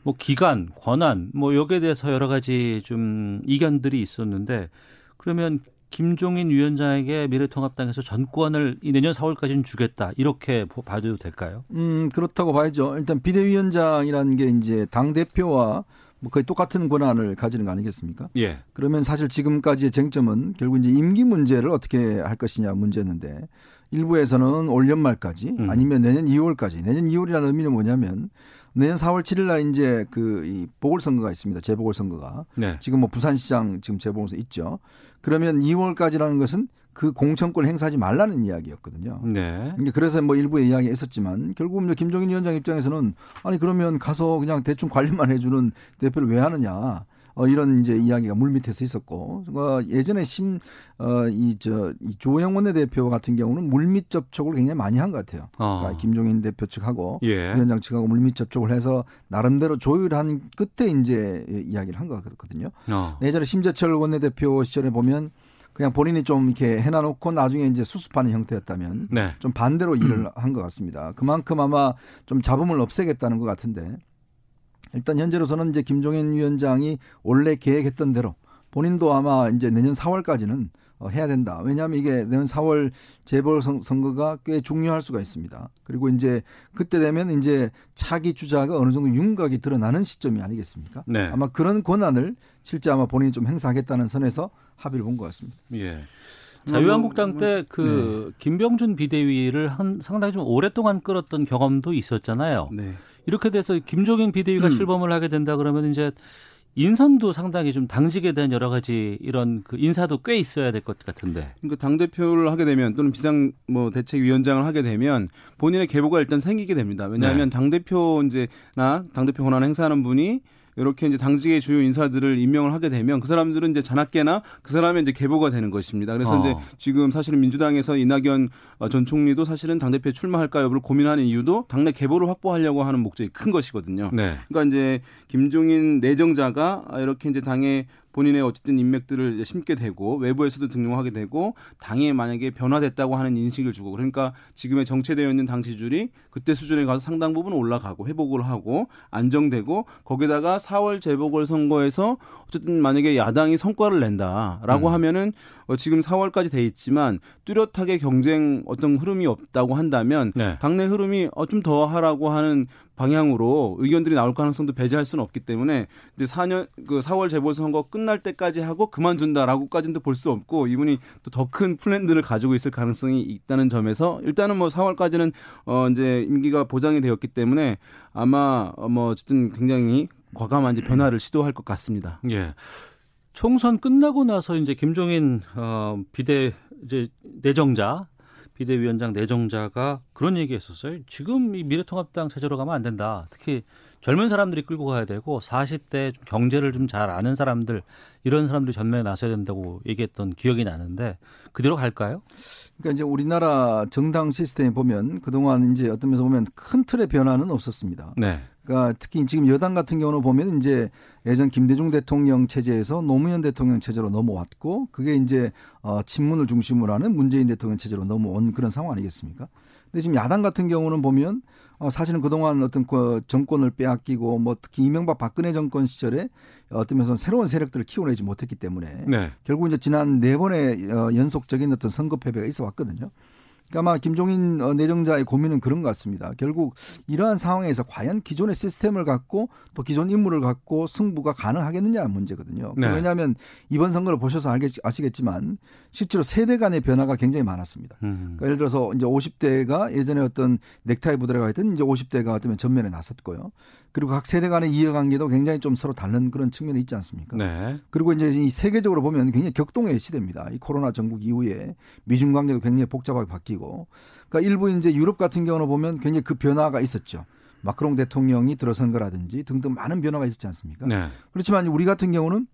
뭐 기간, 권한 뭐 여기에 대해서 여러 가지 좀 이견들이 있었는데 그러면 김종인 위원장에게 미래통합당에서 전권을 내년 4월까지는 주겠다 이렇게 봐도 될까요? 음 그렇다고 봐야죠. 일단 비대위원장이라는 게 이제 당 대표와 뭐 거의 똑같은 권한을 가지는 거 아니겠습니까? 예. 그러면 사실 지금까지의 쟁점은 결국 이제 임기 문제를 어떻게 할 것이냐 문제였는데 일부에서는 올 연말까지 음. 아니면 내년 2월까지 내년 2월이라는 의미는 뭐냐면 내년 4월 7일 날 이제 그이 보궐선거가 있습니다. 재보궐선거가. 네. 지금 뭐 부산시장 지금 재보궐선거 있죠. 그러면 2월까지라는 것은 그 공천권 행사하지 말라는 이야기였거든요. 네. 그래서 뭐 일부에 이야기 했었지만 결국은 김종인 위원장 입장에서는 아니 그러면 가서 그냥 대충 관리만 해주는 대표를 왜 하느냐. 어, 이런 이제 이야기가 물밑에서 있었고, 어, 예전에 심, 어, 이, 저, 이 조영 원내대표 같은 경우는 물밑 접촉을 굉장히 많이 한 것 같아요. 어. 그러니까 김종인 대표 측하고 예. 위원장 측하고 물밑 접촉을 해서 나름대로 조율한 끝에 이제 이야기를 한 것 같거든요. 어. 예전에 심재철 원내대표 시절에 보면 그냥 본인이 좀 이렇게 해놔놓고 나중에 이제 수습하는 형태였다면 네. 좀 반대로 일을 한 것 같습니다. 그만큼 아마 좀 잡음을 없애겠다는 것 같은데 일단 현재로서는 이제 김종인 위원장이 원래 계획했던 대로 본인도 아마 이제 내년 4월까지는 어, 해야 된다. 왜냐하면 이게 내년 4월 재벌 선거가 꽤 중요할 수가 있습니다. 그리고 이제 그때 되면 이제 차기 주자가 어느 정도 윤곽이 드러나는 시점이 아니겠습니까? 네. 아마 그런 권한을 실제 아마 본인이 좀 행사하겠다는 선에서 합의를 본 것 같습니다. 예. 자유한국당 때그 네. 김병준 비대위를 한 상당히 좀 오랫동안 끌었던 경험도 있었잖아요. 네. 이렇게 돼서 김종인 비대위가 음. 출범을 하게 된다 그러면 이제 인선도 상당히 좀 당직에 대한 여러 가지 이런 그 인사도 꽤 있어야 될 것 같은데. 그러니까 당 대표를 하게 되면 또는 비상 뭐 대책위원장을 하게 되면 본인의 계보가 일단 생기게 됩니다. 왜냐하면 네. 당 대표 이제나 당 대표 권한 행사하는 분이 이렇게 이제 당직의 주요 인사들을 임명을 하게 되면 그 사람들은 이제 자나깨나 그 사람의 이제 계보가 되는 것입니다. 그래서 어. 이제 지금 사실은 민주당에서 이낙연 전 총리도 사실은 당대표에 출마할까 여부를 고민하는 이유도 당내 계보를 확보하려고 하는 목적이 큰 것이거든요. 네. 그러니까 이제 김종인 내정자가 이렇게 이제 당의 본인의 어쨌든 인맥들을 심게 되고 외부에서도 등용하게 되고 당에 만약에 변화됐다고 하는 인식을 주고 그러니까 지금의 정체되어 있는 당 지지율이 그때 수준에 가서 상당 부분 올라가고 회복을 하고 안정되고 거기다가 4월 재보궐 선거에서 어쨌든 만약에 야당이 성과를 낸다라고 음. 하면은 어 지금 4월까지 돼 있지만 뚜렷하게 경쟁 어떤 흐름이 없다고 한다면 네. 당내 흐름이 어 좀 더 하라고 하는 방향으로 의견들이 나올 가능성도 배제할 수는 없기 때문에 이제 4년 그 4월 재보선거 끝날 때까지 하고 그만둔다라고까지는 볼수 없고 이분이 또 더 큰 플랜들을 가지고 있을 가능성이 있다는 점에서 일단은 뭐 4월까지는 어 이제 임기가 보장이 되었기 때문에 아마 뭐 어쨌든 굉장히 과감한 이제 변화를 시도할 것 같습니다. 예. 총선 끝나고 나서 이제 김종인 어 비대 이제 내정자 비대위원장 내정자가 그런 얘기했었어요. 지금 이 미래통합당 체제로 가면 안 된다. 특히 젊은 사람들이 끌고 가야 되고 40대 좀 경제를 좀 잘 아는 사람들 이런 사람들이 전면에 나서야 된다고 얘기했던 기억이 나는데 그대로 갈까요? 그러니까 이제 우리나라 정당 시스템 에 보면 그동안 이제 어떤 면에서 보면 큰 틀의 변화는 없었습니다. 네. 그러니까 특히 지금 여당 같은 경우는 보면 이제 예전 김대중 대통령 체제에서 노무현 대통령 체제로 넘어왔고 그게 이제 어 친문을 중심으로 하는 문재인 대통령 체제로 넘어온 그런 상황 아니겠습니까? 근데 지금 야당 같은 경우는 보면 어 사실은 그동안 어떤 그 정권을 빼앗기고 뭐 특히 이명박 박근혜 정권 시절에 어떤 면에서 새로운 세력들을 키워내지 못했기 때문에 네. 결국 이제 지난 네 번의 어 연속적인 어떤 선거 패배가 있어 왔거든요. 그러니까 아마 김종인 어, 내정자의 고민은 그런 것 같습니다. 결국 이러한 상황에서 과연 기존의 시스템을 갖고 또 기존 인물을 갖고 승부가 가능하겠느냐 문제거든요. 네. 왜냐하면 이번 선거를 보셔서 알겠, 아시겠지만 실제로 세대 간의 변화가 굉장히 많았습니다. 음. 그러니까 예를 들어서 이제 50대가 예전에 어떤 넥타이 부대가 있던 이제 50대가 어쩌면 전면에 나섰고요. 그리고 각 세대 간의 이해관계도 굉장히 좀 서로 다른 그런 측면이 있지 않습니까? 네. 그리고 이제 이 세계적으로 보면 굉장히 격동의 시대입니다. 이 코로나 전국 이후에 미중 관계도 굉장히 복잡하게 바뀌고, 그러니까 일부 이제 유럽 같은 경우는 보면 굉장히 그 변화가 있었죠. 마크롱 대통령이 들어선 거라든지 등등 많은 변화가 있었지 않습니까? 네. 그렇지만 우리 같은 경우는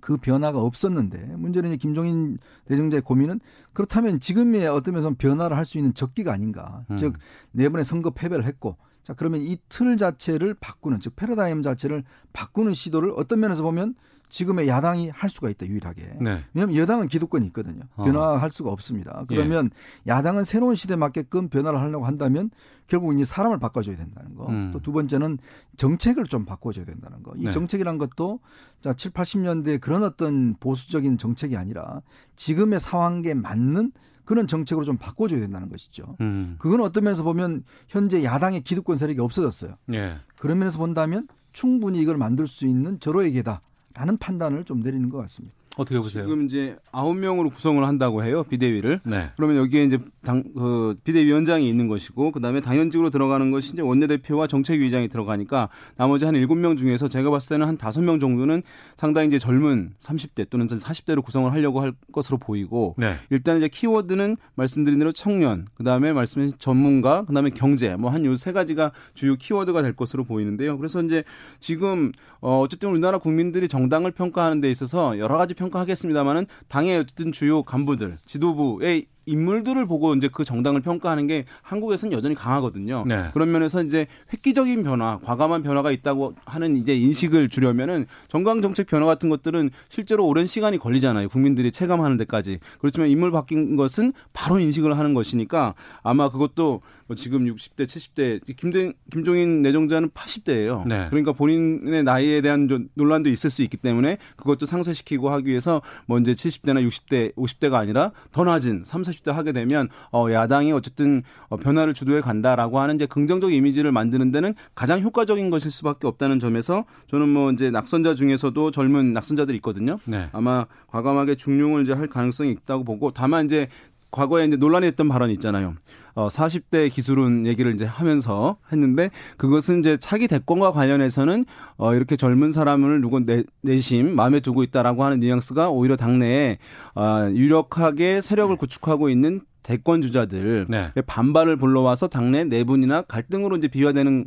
그 변화가 없었는데 문제는 이제 김종인 대정자의 고민은 그렇다면 지금의 어떤 면에서 변화를 할 수 있는 적기가 아닌가. 음. 즉, 네 번의 선거 패배를 했고 자, 그러면 이 틀 자체를 바꾸는, 즉 패러다임 자체를 바꾸는 시도를 어떤 면에서 보면 지금의 야당이 할 수가 있다 유일하게. 네. 왜냐하면 여당은 기득권이 있거든요. 어. 변화할 수가 없습니다. 그러면 예. 야당은 새로운 시대에 맞게끔 변화를 하려고 한다면 결국 이제 사람을 바꿔줘야 된다는 거. 음. 또두 번째는 정책을 좀 바꿔줘야 된다는 거. 이 네. 정책이란 것도 자 7, 80년대 그런 어떤 보수적인 정책이 아니라 지금의 상황에 맞는 그런 정책으로 좀 바꿔줘야 된다는 것이죠. 음. 그건 어떤 면에서 보면 현재 야당의 기득권 세력이 없어졌어요. 예. 그런 면에서 본다면 충분히 이걸 만들 수 있는 절호의 계다라는 판단을 좀 내리는 것 같습니다. 어떻게 보세요? 지금 이제 아홉 명으로 구성을 한다고 해요 비대위를. 네. 그러면 여기에 이제 당 그 비대위원장이 있는 것이고 그다음에 당연직으로 들어가는 것이 이제 원내대표와 정책위의장이 들어가니까 나머지 한 일곱 명 중에서 제가 봤을 때는 한 다섯 명 정도는 상당히 이제 젊은 30대 또는 40대로 구성을 하려고 할 것으로 보이고 네. 일단 이제 키워드는 말씀드린 대로 청년, 그다음에 말씀하신 전문가, 그다음에 경제 뭐 한 요 세 가지가 주요 키워드가 될 것으로 보이는데요. 그래서 이제 지금 어 어쨌든 우리나라 국민들이 정당을 평가하는 데 있어서 여러 가지 평가 하겠습니다만은 당의 어쨌든 주요 간부들, 지도부의 인물들을 보고 이제 그 정당을 평가하는 게 한국에서는 여전히 강하거든요. 네. 그런 면에서 이제 획기적인 변화, 과감한 변화가 있다고 하는 이제 인식을 주려면은 정강 정책 변화 같은 것들은 실제로 오랜 시간이 걸리잖아요. 국민들이 체감하는 데까지. 그렇지만 인물 바뀐 것은 바로 인식을 하는 것이니까 아마 그것도 뭐 지금 60대, 70대 김대, 김종인 내정자는 80대예요. 네. 그러니까 본인의 나이에 대한 좀 논란도 있을 수 있기 때문에 그것도 상쇄시키고 하기 위해서 뭐 이제 70대나 60대, 50대가 아니라 더 낮은 30, 40대 하게 되면 어 야당이 어쨌든 어 변화를 주도해 간다라고 하는 이제 긍정적 이미지를 만드는 데는 가장 효과적인 것일 수밖에 없다는 점에서 저는 뭐 이제 낙선자 중에서도 젊은 낙선자들이 있거든요. 네. 아마 과감하게 중용을 이제 할 가능성이 있다고 보고 다만 이제 과거에 이제 논란이 됐던 발언이 있잖아요. 어, 40대 기술은 얘기를 이제 하면서 했는데 그것은 이제 차기 대권과 관련해서는 어, 이렇게 젊은 사람을 누구 내, 내심 마음에 두고 있다라고 하는 뉘앙스가 오히려 당내에 어, 유력하게 세력을 구축하고 있는 대권 주자들 네. 반발을 불러와서 당내 내분이나 갈등으로 이제 비화되는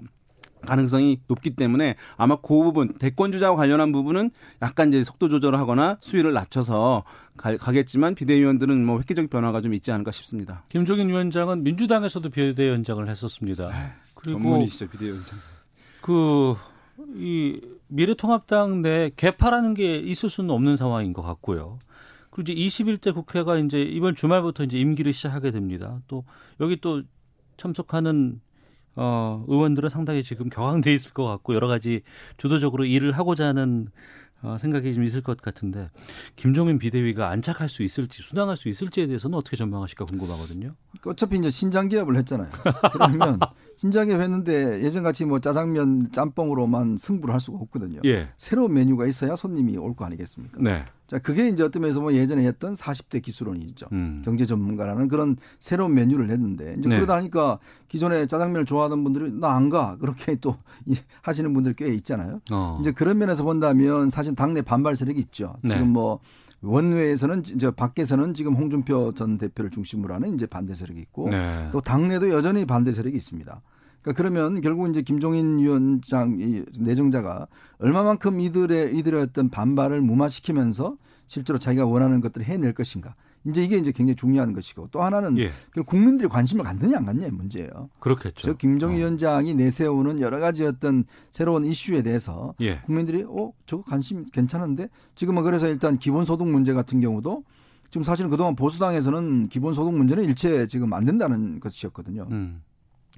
가능성이 높기 때문에 아마 그 부분 대권 주자와 관련한 부분은 약간 이제 속도 조절을 하거나 수위를 낮춰서 가, 가겠지만 비대위원들은 뭐 획기적 변화가 좀 있지 않을까 싶습니다. 김종인 위원장은 민주당에서도 비대위원장을 했었습니다. 그리고 전문이시죠 비대위원장. 그이 미래통합당 내 개파라는 게 있을 수는 없는 상황인 것 같고요. 그리고 이제 21대 국회가 이제 이번 주말부터 이제 임기를 시작하게 됩니다. 또 여기 또 참석하는 어, 의원들은 상당히 지금 격앙돼 있을 것 같고 여러 가지 주도적으로 일을 하고자 하는 어, 생각이 좀 있을 것 같은데 김종인 비대위가 안착할 수 있을지 순항할 수 있을지에 대해서는 어떻게 전망하실까 궁금하거든요. 어차피 이제 신장 기업을 했잖아요. 그러면 *laughs* 신장 기업 했는데 예전 같이 뭐 짜장면 짬뽕으로만 승부를 할 수가 없거든요. 예. 새로운 메뉴가 있어야 손님이 올 거 아니겠습니까? 네. 자, 그게 이제 어떤 면에서 뭐 예전에 했던 40대 기술원이죠. 음. 경제 전문가라는 그런 새로운 메뉴를 했는데 이제 네. 그러다 보니까 기존에 짜장면을 좋아하던 분들이 나 안 가. 그렇게 또 *laughs* 이- 하시는 분들 꽤 있잖아요. 어. 이제 그런 면에서 본다면 사실 당내 반발 세력이 있죠. 네. 지금 뭐 원외에서는 이제 밖에서는 지금 홍준표 전 대표를 중심으로 하는 이제 반대 세력이 있고 네. 또 당내도 여전히 반대 세력이 있습니다. 그러니까 그러면 결국 이제 김종인 위원장 이 내정자가 얼마만큼 이들의 이들의 어떤 반발을 무마시키면서 실제로 자기가 원하는 것들을 해낼 것인가. 이제 이게 이제 굉장히 중요한 것이고 또 하나는 예. 국민들이 관심을 갖느냐 안 갖느냐의 문제예요. 그렇겠죠. 저 김종인 어. 위원장이 내세우는 여러 가지 어떤 새로운 이슈에 대해서 예. 국민들이 어 저거 관심 괜찮은데 지금은 그래서 일단 기본소득 문제 같은 경우도 지금 사실은 그동안 보수당에서는 기본소득 문제는 일체 지금 안 된다는 것이었거든요. 음.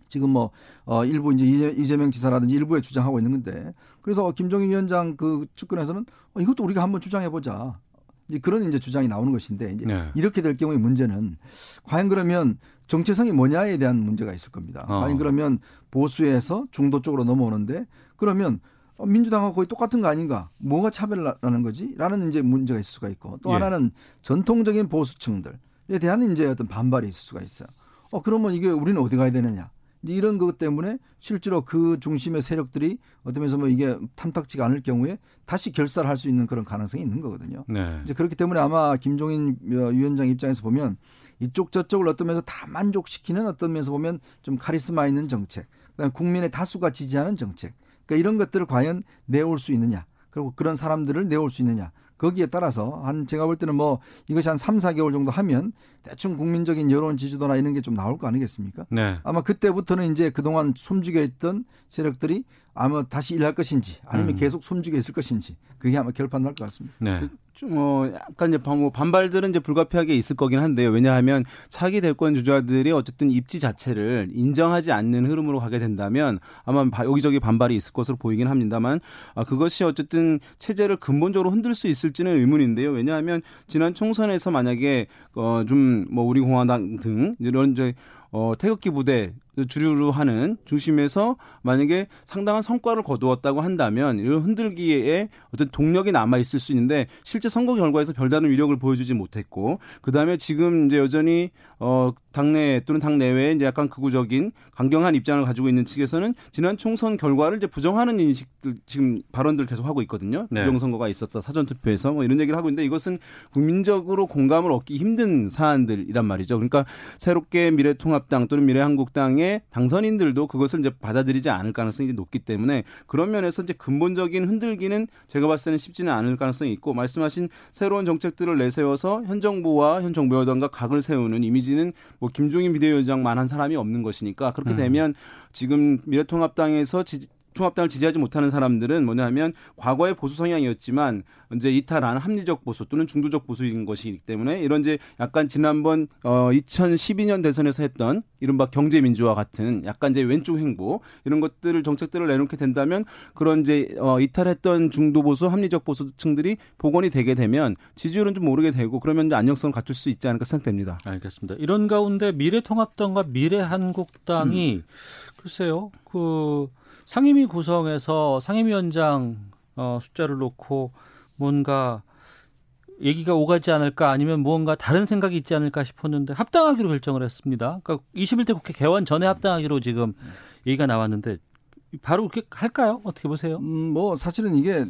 지금 뭐 어, 일부 이제 이재- 이재명 지사라든지 일부에 주장하고 있는 건데 그래서 김종인 위원장 그 측근에서는 어, 이것도 우리가 한번 주장해 보자. 이제 그런 이제 주장이 나오는 것인데 이제 네. 이렇게 될 경우에 문제는 과연 그러면 정체성이 뭐냐에 대한 문제가 있을 겁니다. 어. 과연 그러면 보수에서 중도 쪽으로 넘어오는데 그러면 어, 민주당하고 거의 똑같은 거 아닌가? 뭐가 차별나는 거지? 라는 이제 문제가 있을 수가 있고 또 예. 하나는 전통적인 보수층들에 대한 이제 어떤 반발이 있을 수가 있어요. 어, 그러면 이게 우리는 어디 가야 되느냐? 이런 것 때문에 실제로 그 중심의 세력들이 어떤 면에서 뭐 이게 탐탁지가 않을 경우에 다시 결사를 할수 있는 그런 가능성이 있는 거거든요. 네. 이제 그렇기 때문에 아마 김종인 어, 위원장 입장에서 보면 이쪽 저쪽을 어떤 면에서 다 만족시키는 어떤 면에서 보면 좀 카리스마 있는 정책, 그다음에 국민의 다수가 지지하는 정책, 그러니까 이런 것들을 과연 내올 수 있느냐, 그리고 그런 사람들을 내올 수 있느냐. 거기에 따라서 한 제가 볼 때는 뭐 이것이 한 3, 4개월 정도 하면 대충 국민적인 여론 지지도나 이런 게 좀 나올 거 아니겠습니까? 네. 아마 그때부터는 이제 그동안 숨죽여 있던 세력들이 아마 다시 일할 것인지 아니면 음. 계속 숨죽여 있을 것인지 그게 아마 결판날 것 같습니다. 네. 좀, 어, 약간 이제 반- 뭐 반발들은 이제 불가피하게 있을 거긴 한데요. 왜냐하면 차기 대권 주자들이 어쨌든 입지 자체를 인정하지 않는 흐름으로 가게 된다면 아마 바- 여기저기 반발이 있을 것으로 보이긴 합니다만 아, 그것이 어쨌든 체제를 근본적으로 흔들 수 있을지는 의문인데요. 왜냐하면 지난 총선에서 만약에 어, 좀 뭐 우리 공화당 등 이런 이제 어, 태극기 부대 주류로 하는 중심에서 만약에 상당한 성과를 거두었다고 한다면 이런 흔들기에 어떤 동력이 남아 있을 수 있는데 실제 선거 결과에서 별다른 위력을 보여주지 못했고 그 다음에 지금 이제 여전히 어 당내 또는 당 내외에 이제 약간 극우적인 강경한 입장을 가지고 있는 측에서는 지난 총선 결과를 이제 부정하는 인식들 지금 발언들 계속 하고 있거든요. 네. 부정 선거가 있었다 사전 투표에서 뭐 이런 얘기를 하고 있는데 이것은 국민적으로 공감을 얻기 힘든 사안들이란 말이죠. 그러니까 새롭게 미래통합당 또는 미래한국당의 당의 당선인들도 그것을 이제 받아들이지 않을 가능성이 높기 때문에 그런 면에서 이제 근본적인 흔들기는 제가 봤을 때는 쉽지는 않을 가능성이 있고 말씀하신 새로운 정책들을 내세워서 현 정부와 현 정부 여당과 각을 세우는 이미지는 뭐 김종인 비대위원장만 한 사람이 없는 것이니까 그렇게 음. 되면 지금 미래통합당에서 지, 통합당을 지지하지 못하는 사람들은 뭐냐면 과거의 보수 성향이었지만 이제 이탈한 합리적 보수 또는 중도적 보수인 것이기 때문에 이런 이제 약간 지난번 어 2012년 대선에서 했던 이른바 경제 민주화 같은 약간 이제 왼쪽 행보 이런 것들을 정책들을 내놓게 된다면 그런 이제 어 이탈했던 중도 보수 합리적 보수층들이 복원이 되게 되면 지지율은 좀 오르게 되고 그러면 이제 안정성을 갖출 수 있지 않을까 생각됩니다. 알겠습니다. 이런 가운데 미래통합당과 미래한국당이 글쎄요, 그 상임위 구성에서 상임위원장 어, 숫자를 놓고 뭔가 얘기가 오가지 않을까 아니면 무언가 다른 생각이 있지 않을까 싶었는데 합당하기로 결정을 했습니다. 그러니까 21대 국회 개원 전에 합당하기로 지금 얘기가 나왔는데 바로 그렇게 할까요? 어떻게 보세요? 음, 뭐 사실은 이게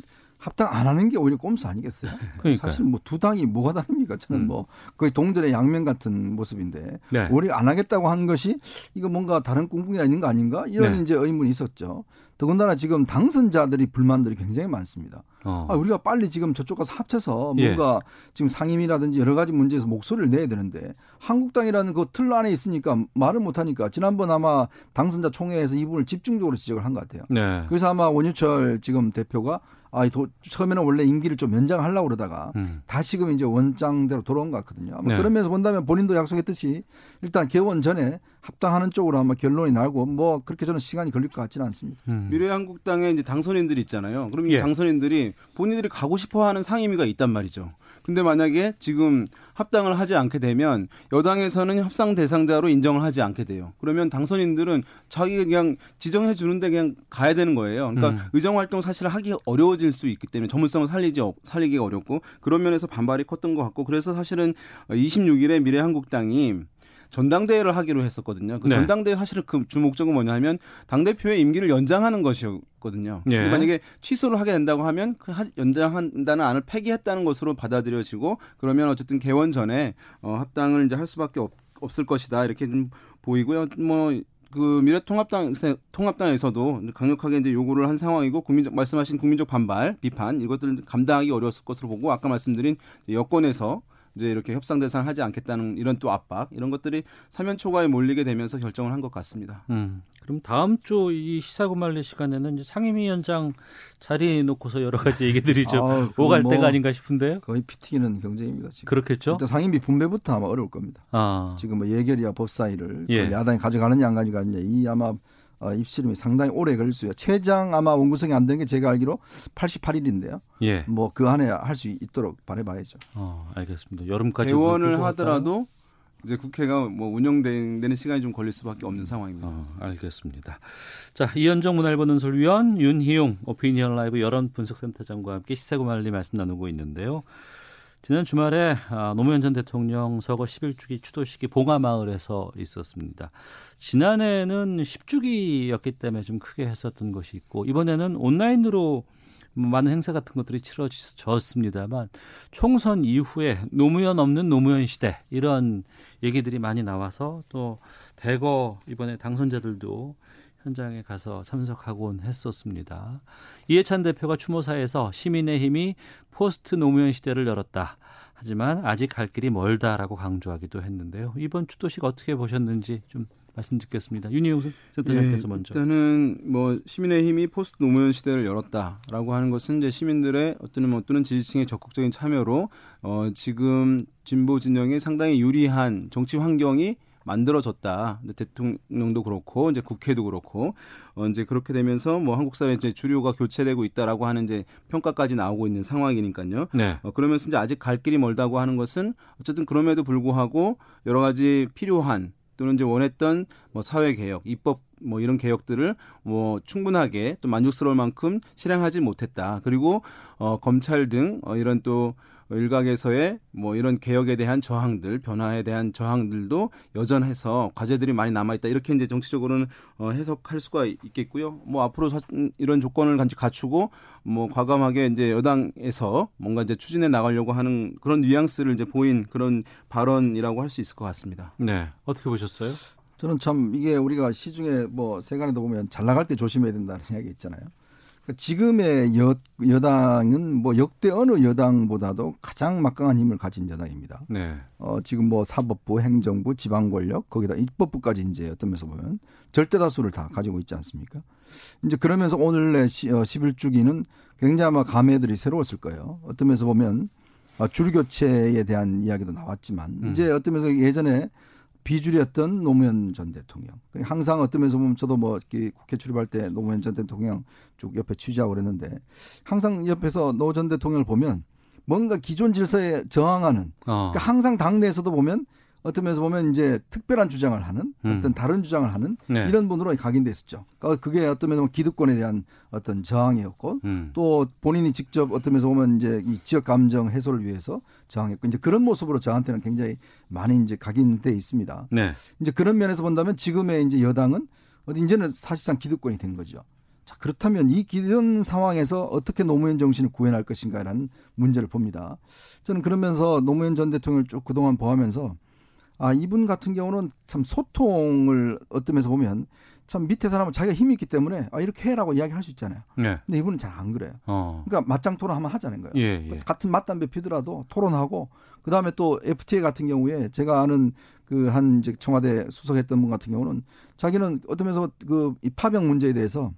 합당 안 하는 게 오히려 꼼수 아니겠어요? 그러니까요. 사실 뭐 두 당이 뭐가 다릅니까? 저는 음. 뭐 거의 동전의 양면 같은 모습인데 네. 오히려 안 하겠다고 하는 것이 이거 뭔가 다른 꿍꿍이가 있는 거 아닌가? 이런 네. 이제 의문이 있었죠. 더군다나 지금 당선자들이 불만들이 굉장히 많습니다. 어. 아, 우리가 빨리 지금 저쪽 가서 합쳐서 예. 뭔가 지금 상임이라든지 여러 가지 문제에서 목소리를 내야 되는데 한국당이라는 그 틀 안에 있으니까 말을 못 하니까 지난번 아마 당선자 총회에서 이 부분을 집중적으로 지적을 한 것 같아요. 네. 그래서 아마 원유철 지금 대표가 아, 도, 처음에는 원래 임기를 좀 연장하려고 그러다가 음. 다시금 이제 원장대로 돌아온 것 같거든요. 아마 네. 그러면서 본다면 본인도 약속했듯이 일단 개원 전에 합당하는 쪽으로 아마 결론이 나고 뭐 그렇게 저는 시간이 걸릴 것 같지는 않습니다. 음. 미래한국당에 이제 당선인들이 있잖아요. 그럼 이 예. 당선인들이 본인들이 가고 싶어하는 상임위가 있단 말이죠. 근데 만약에 지금 합당을 하지 않게 되면 여당에서는 협상 대상자로 인정을 하지 않게 돼요. 그러면 당선인들은 자기가 그냥 지정해 주는데 그냥 가야 되는 거예요. 그러니까 음. 의정 활동 사실 하기 어려워질 수 있기 때문에 전문성을 살리지 어- 살리기가 어렵고 그런 면에서 반발이 컸던 것 같고 그래서 사실은 26일에 미래한국당이 전당대회를 하기로 했었거든요. 그 네. 전당대회 사실은 그 주 목적은 뭐냐면 당 대표의 임기를 연장하는 것이었거든요. 예. 그리고 만약에 취소를 하게 된다고 하면 그 하- 연장한다는 안을 폐기했다는 것으로 받아들여지고 그러면 어쨌든 개원 전에 어, 합당을 이제 할 수밖에 없, 없을 것이다 이렇게 좀 보이고요. 뭐. 그 미래통합당 통합당에서도 강력하게 이제 요구를 한 상황이고 국민적 말씀하신 국민적 반발 비판 이것들을 감당하기 어려웠을 것으로 보고 아까 말씀드린 여권에서 이제 이렇게 협상 대상 하지 않겠다는 이런 또 압박 이런 것들이 사면 초과에 몰리게 되면서 결정을 한 것 같습니다. 음. 그럼 다음 주 이 시사구말리 시간에는 이제 상임위원장 자리 놓고서 여러 가지 얘기들이 좀 *laughs* 그건 오갈 뭐 때가 아닌가 싶은데요. 거의 피 튀기는 경쟁입니다. 지금. 그렇겠죠? 일단 상임위 분배부터 아마 어려울 겁니다. 아. 지금 뭐 예결이야 법사위를 예. 그 야당이 가져가느냐 안 가져가느냐 이 아마 어, 입씨름이 상당히 오래 걸릴 수요. 최장 아마 원구성이 안 된 게 제가 알기로 88일인데요. 예. 뭐 그 안에 할 수 있도록 바래봐야죠. 어, 알겠습니다. 여름까지 개원을 것 하더라도 이제 국회가 뭐 운영되는 시간이 좀 걸릴 수밖에 없는 상황입니다. 어, 알겠습니다. 자, 이현정 문화일보 논설위원 윤희용 오피니언 라이브 여론 분석센터장과 함께 시사구말리 말씀 나누고 있는데요. 지난 주말에 아, 노무현 전 대통령 서거 11주기 추도식이 봉화마을에서 있었습니다. 지난해는 10주기였기 때문에 좀 크게 했었던 것이 있고 이번에는 온라인으로 뭐 많은 행사 같은 것들이 치러졌습니다만 총선 이후에 노무현 없는 노무현 시대 이런 얘기들이 많이 나와서 또 대거 이번에 당선자들도 현장에 가서 참석하곤 했었습니다. 이해찬 대표가 추모사에서 시민의 힘이 포스트 노무현 시대를 열었다. 하지만 아직 갈 길이 멀다라고 강조하기도 했는데요. 이번 추도식 어떻게 보셨는지 좀 말씀 듣겠습니다. 윤희용 센터장께서 예, 먼저. 일단은 뭐 시민의 힘이 포스트 노무현 시대를 열었다라고 하는 것은 이제 시민들의 어떤 뭐 또는 지지층의 적극적인 참여로 어 지금 진보 진영에 상당히 유리한 정치 환경이 만들어졌다. 대통령도 그렇고 이제 국회도 그렇고 어 이제 그렇게 되면서 뭐 한국 사회 이제 주류가 교체되고 있다라고 하는 이제 평가까지 나오고 있는 상황이니까요. 네. 어, 그러면서 이제 아직 갈 길이 멀다고 하는 것은 어쨌든 그럼에도 불구하고 여러 가지 필요한 또는 이제 원했던 뭐 사회 개혁, 입법 뭐 이런 개혁들을 뭐 충분하게 또 만족스러울 만큼 실행하지 못했다. 그리고 어 검찰 등 어, 이런 또 일각에서의 뭐 이런 개혁에 대한 저항들, 변화에 대한 저항들도 여전해서 과제들이 많이 남아 있다. 이렇게 이제 정치적으로는 어 해석할 수가 있겠고요. 뭐 앞으로 사, 이런 조건을 갖추고 뭐 과감하게 이제 여당에서 뭔가 이제 추진해 나가려고 하는 그런 뉘앙스를 이제 보인 그런 발언이라고 할 수 있을 것 같습니다. 네. 어떻게 보셨어요? 저는 참 이게 우리가 시중에 뭐 세간에도 보면 잘 나갈 때 조심해야 된다는 이야기 있잖아요. 그러니까 지금의 여, 여당은 뭐 역대 어느 여당보다도 가장 막강한 힘을 가진 여당입니다. 네. 어, 지금 뭐 사법부, 행정부, 지방 권력, 거기다 입법부까지 이제 어떤 면에서 보면 절대 다수를 다 가지고 있지 않습니까? 이제 그러면서 오늘 내 11주기는 어, 굉장히 아마 감회들이 새로웠을 거예요. 어떤 면에서 보면 아, 줄 교체에 대한 이야기도 나왔지만 음. 이제 어떤 면에서 예전에 비주류였던 노무현 전 대통령. 항상 어떤 면에서 보면 저도 뭐 국회 출입할 때 노무현 전 대통령 쭉 옆에 취재하고 그랬는데 항상 옆에서 노 전 대통령을 보면 뭔가 기존 질서에 저항하는 어. 그러니까 항상 당내에서도 보면 어떤 면에서 보면 이제 특별한 주장을 하는 음. 어떤 다른 주장을 하는 네. 이런 분으로 각인돼 있었죠. 그러니까 그게 어떤 면에서 기득권에 대한 어떤 저항이었고 음. 또 본인이 직접 어떤 면에서 보면 이제 이 지역 감정 해소를 위해서 저항했고 이제 그런 모습으로 저한테는 굉장히 많이 이제 각인돼 있습니다. 네. 이제 그런 면에서 본다면 지금의 이제 여당은 어디 이제는 사실상 기득권이 된 거죠. 자, 그렇다면 이 이런 상황에서 어떻게 노무현 정신을 구현할 것인가라는 문제를 봅니다. 저는 그러면서 노무현 전 대통령을 쭉 그동안 보하면서 아, 이분 같은 경우는 참 소통을 어떤 면에서 보면 참 밑에 사람은 자기가 힘이 있기 때문에 아, 이렇게 해라고 이야기할 수 있잖아요. 네. 근데 이분은 잘 안 그래요. 어. 그러니까 맞짱 토론 한번 하자는 거예요. 예, 예. 같은 맞담배 피더라도 토론하고 그 다음에 또 FTA 같은 경우에 제가 아는 그 한 이제 청와대 수석했던 분 같은 경우는 자기는 어떤 면에서 그이 파병 문제에 대해서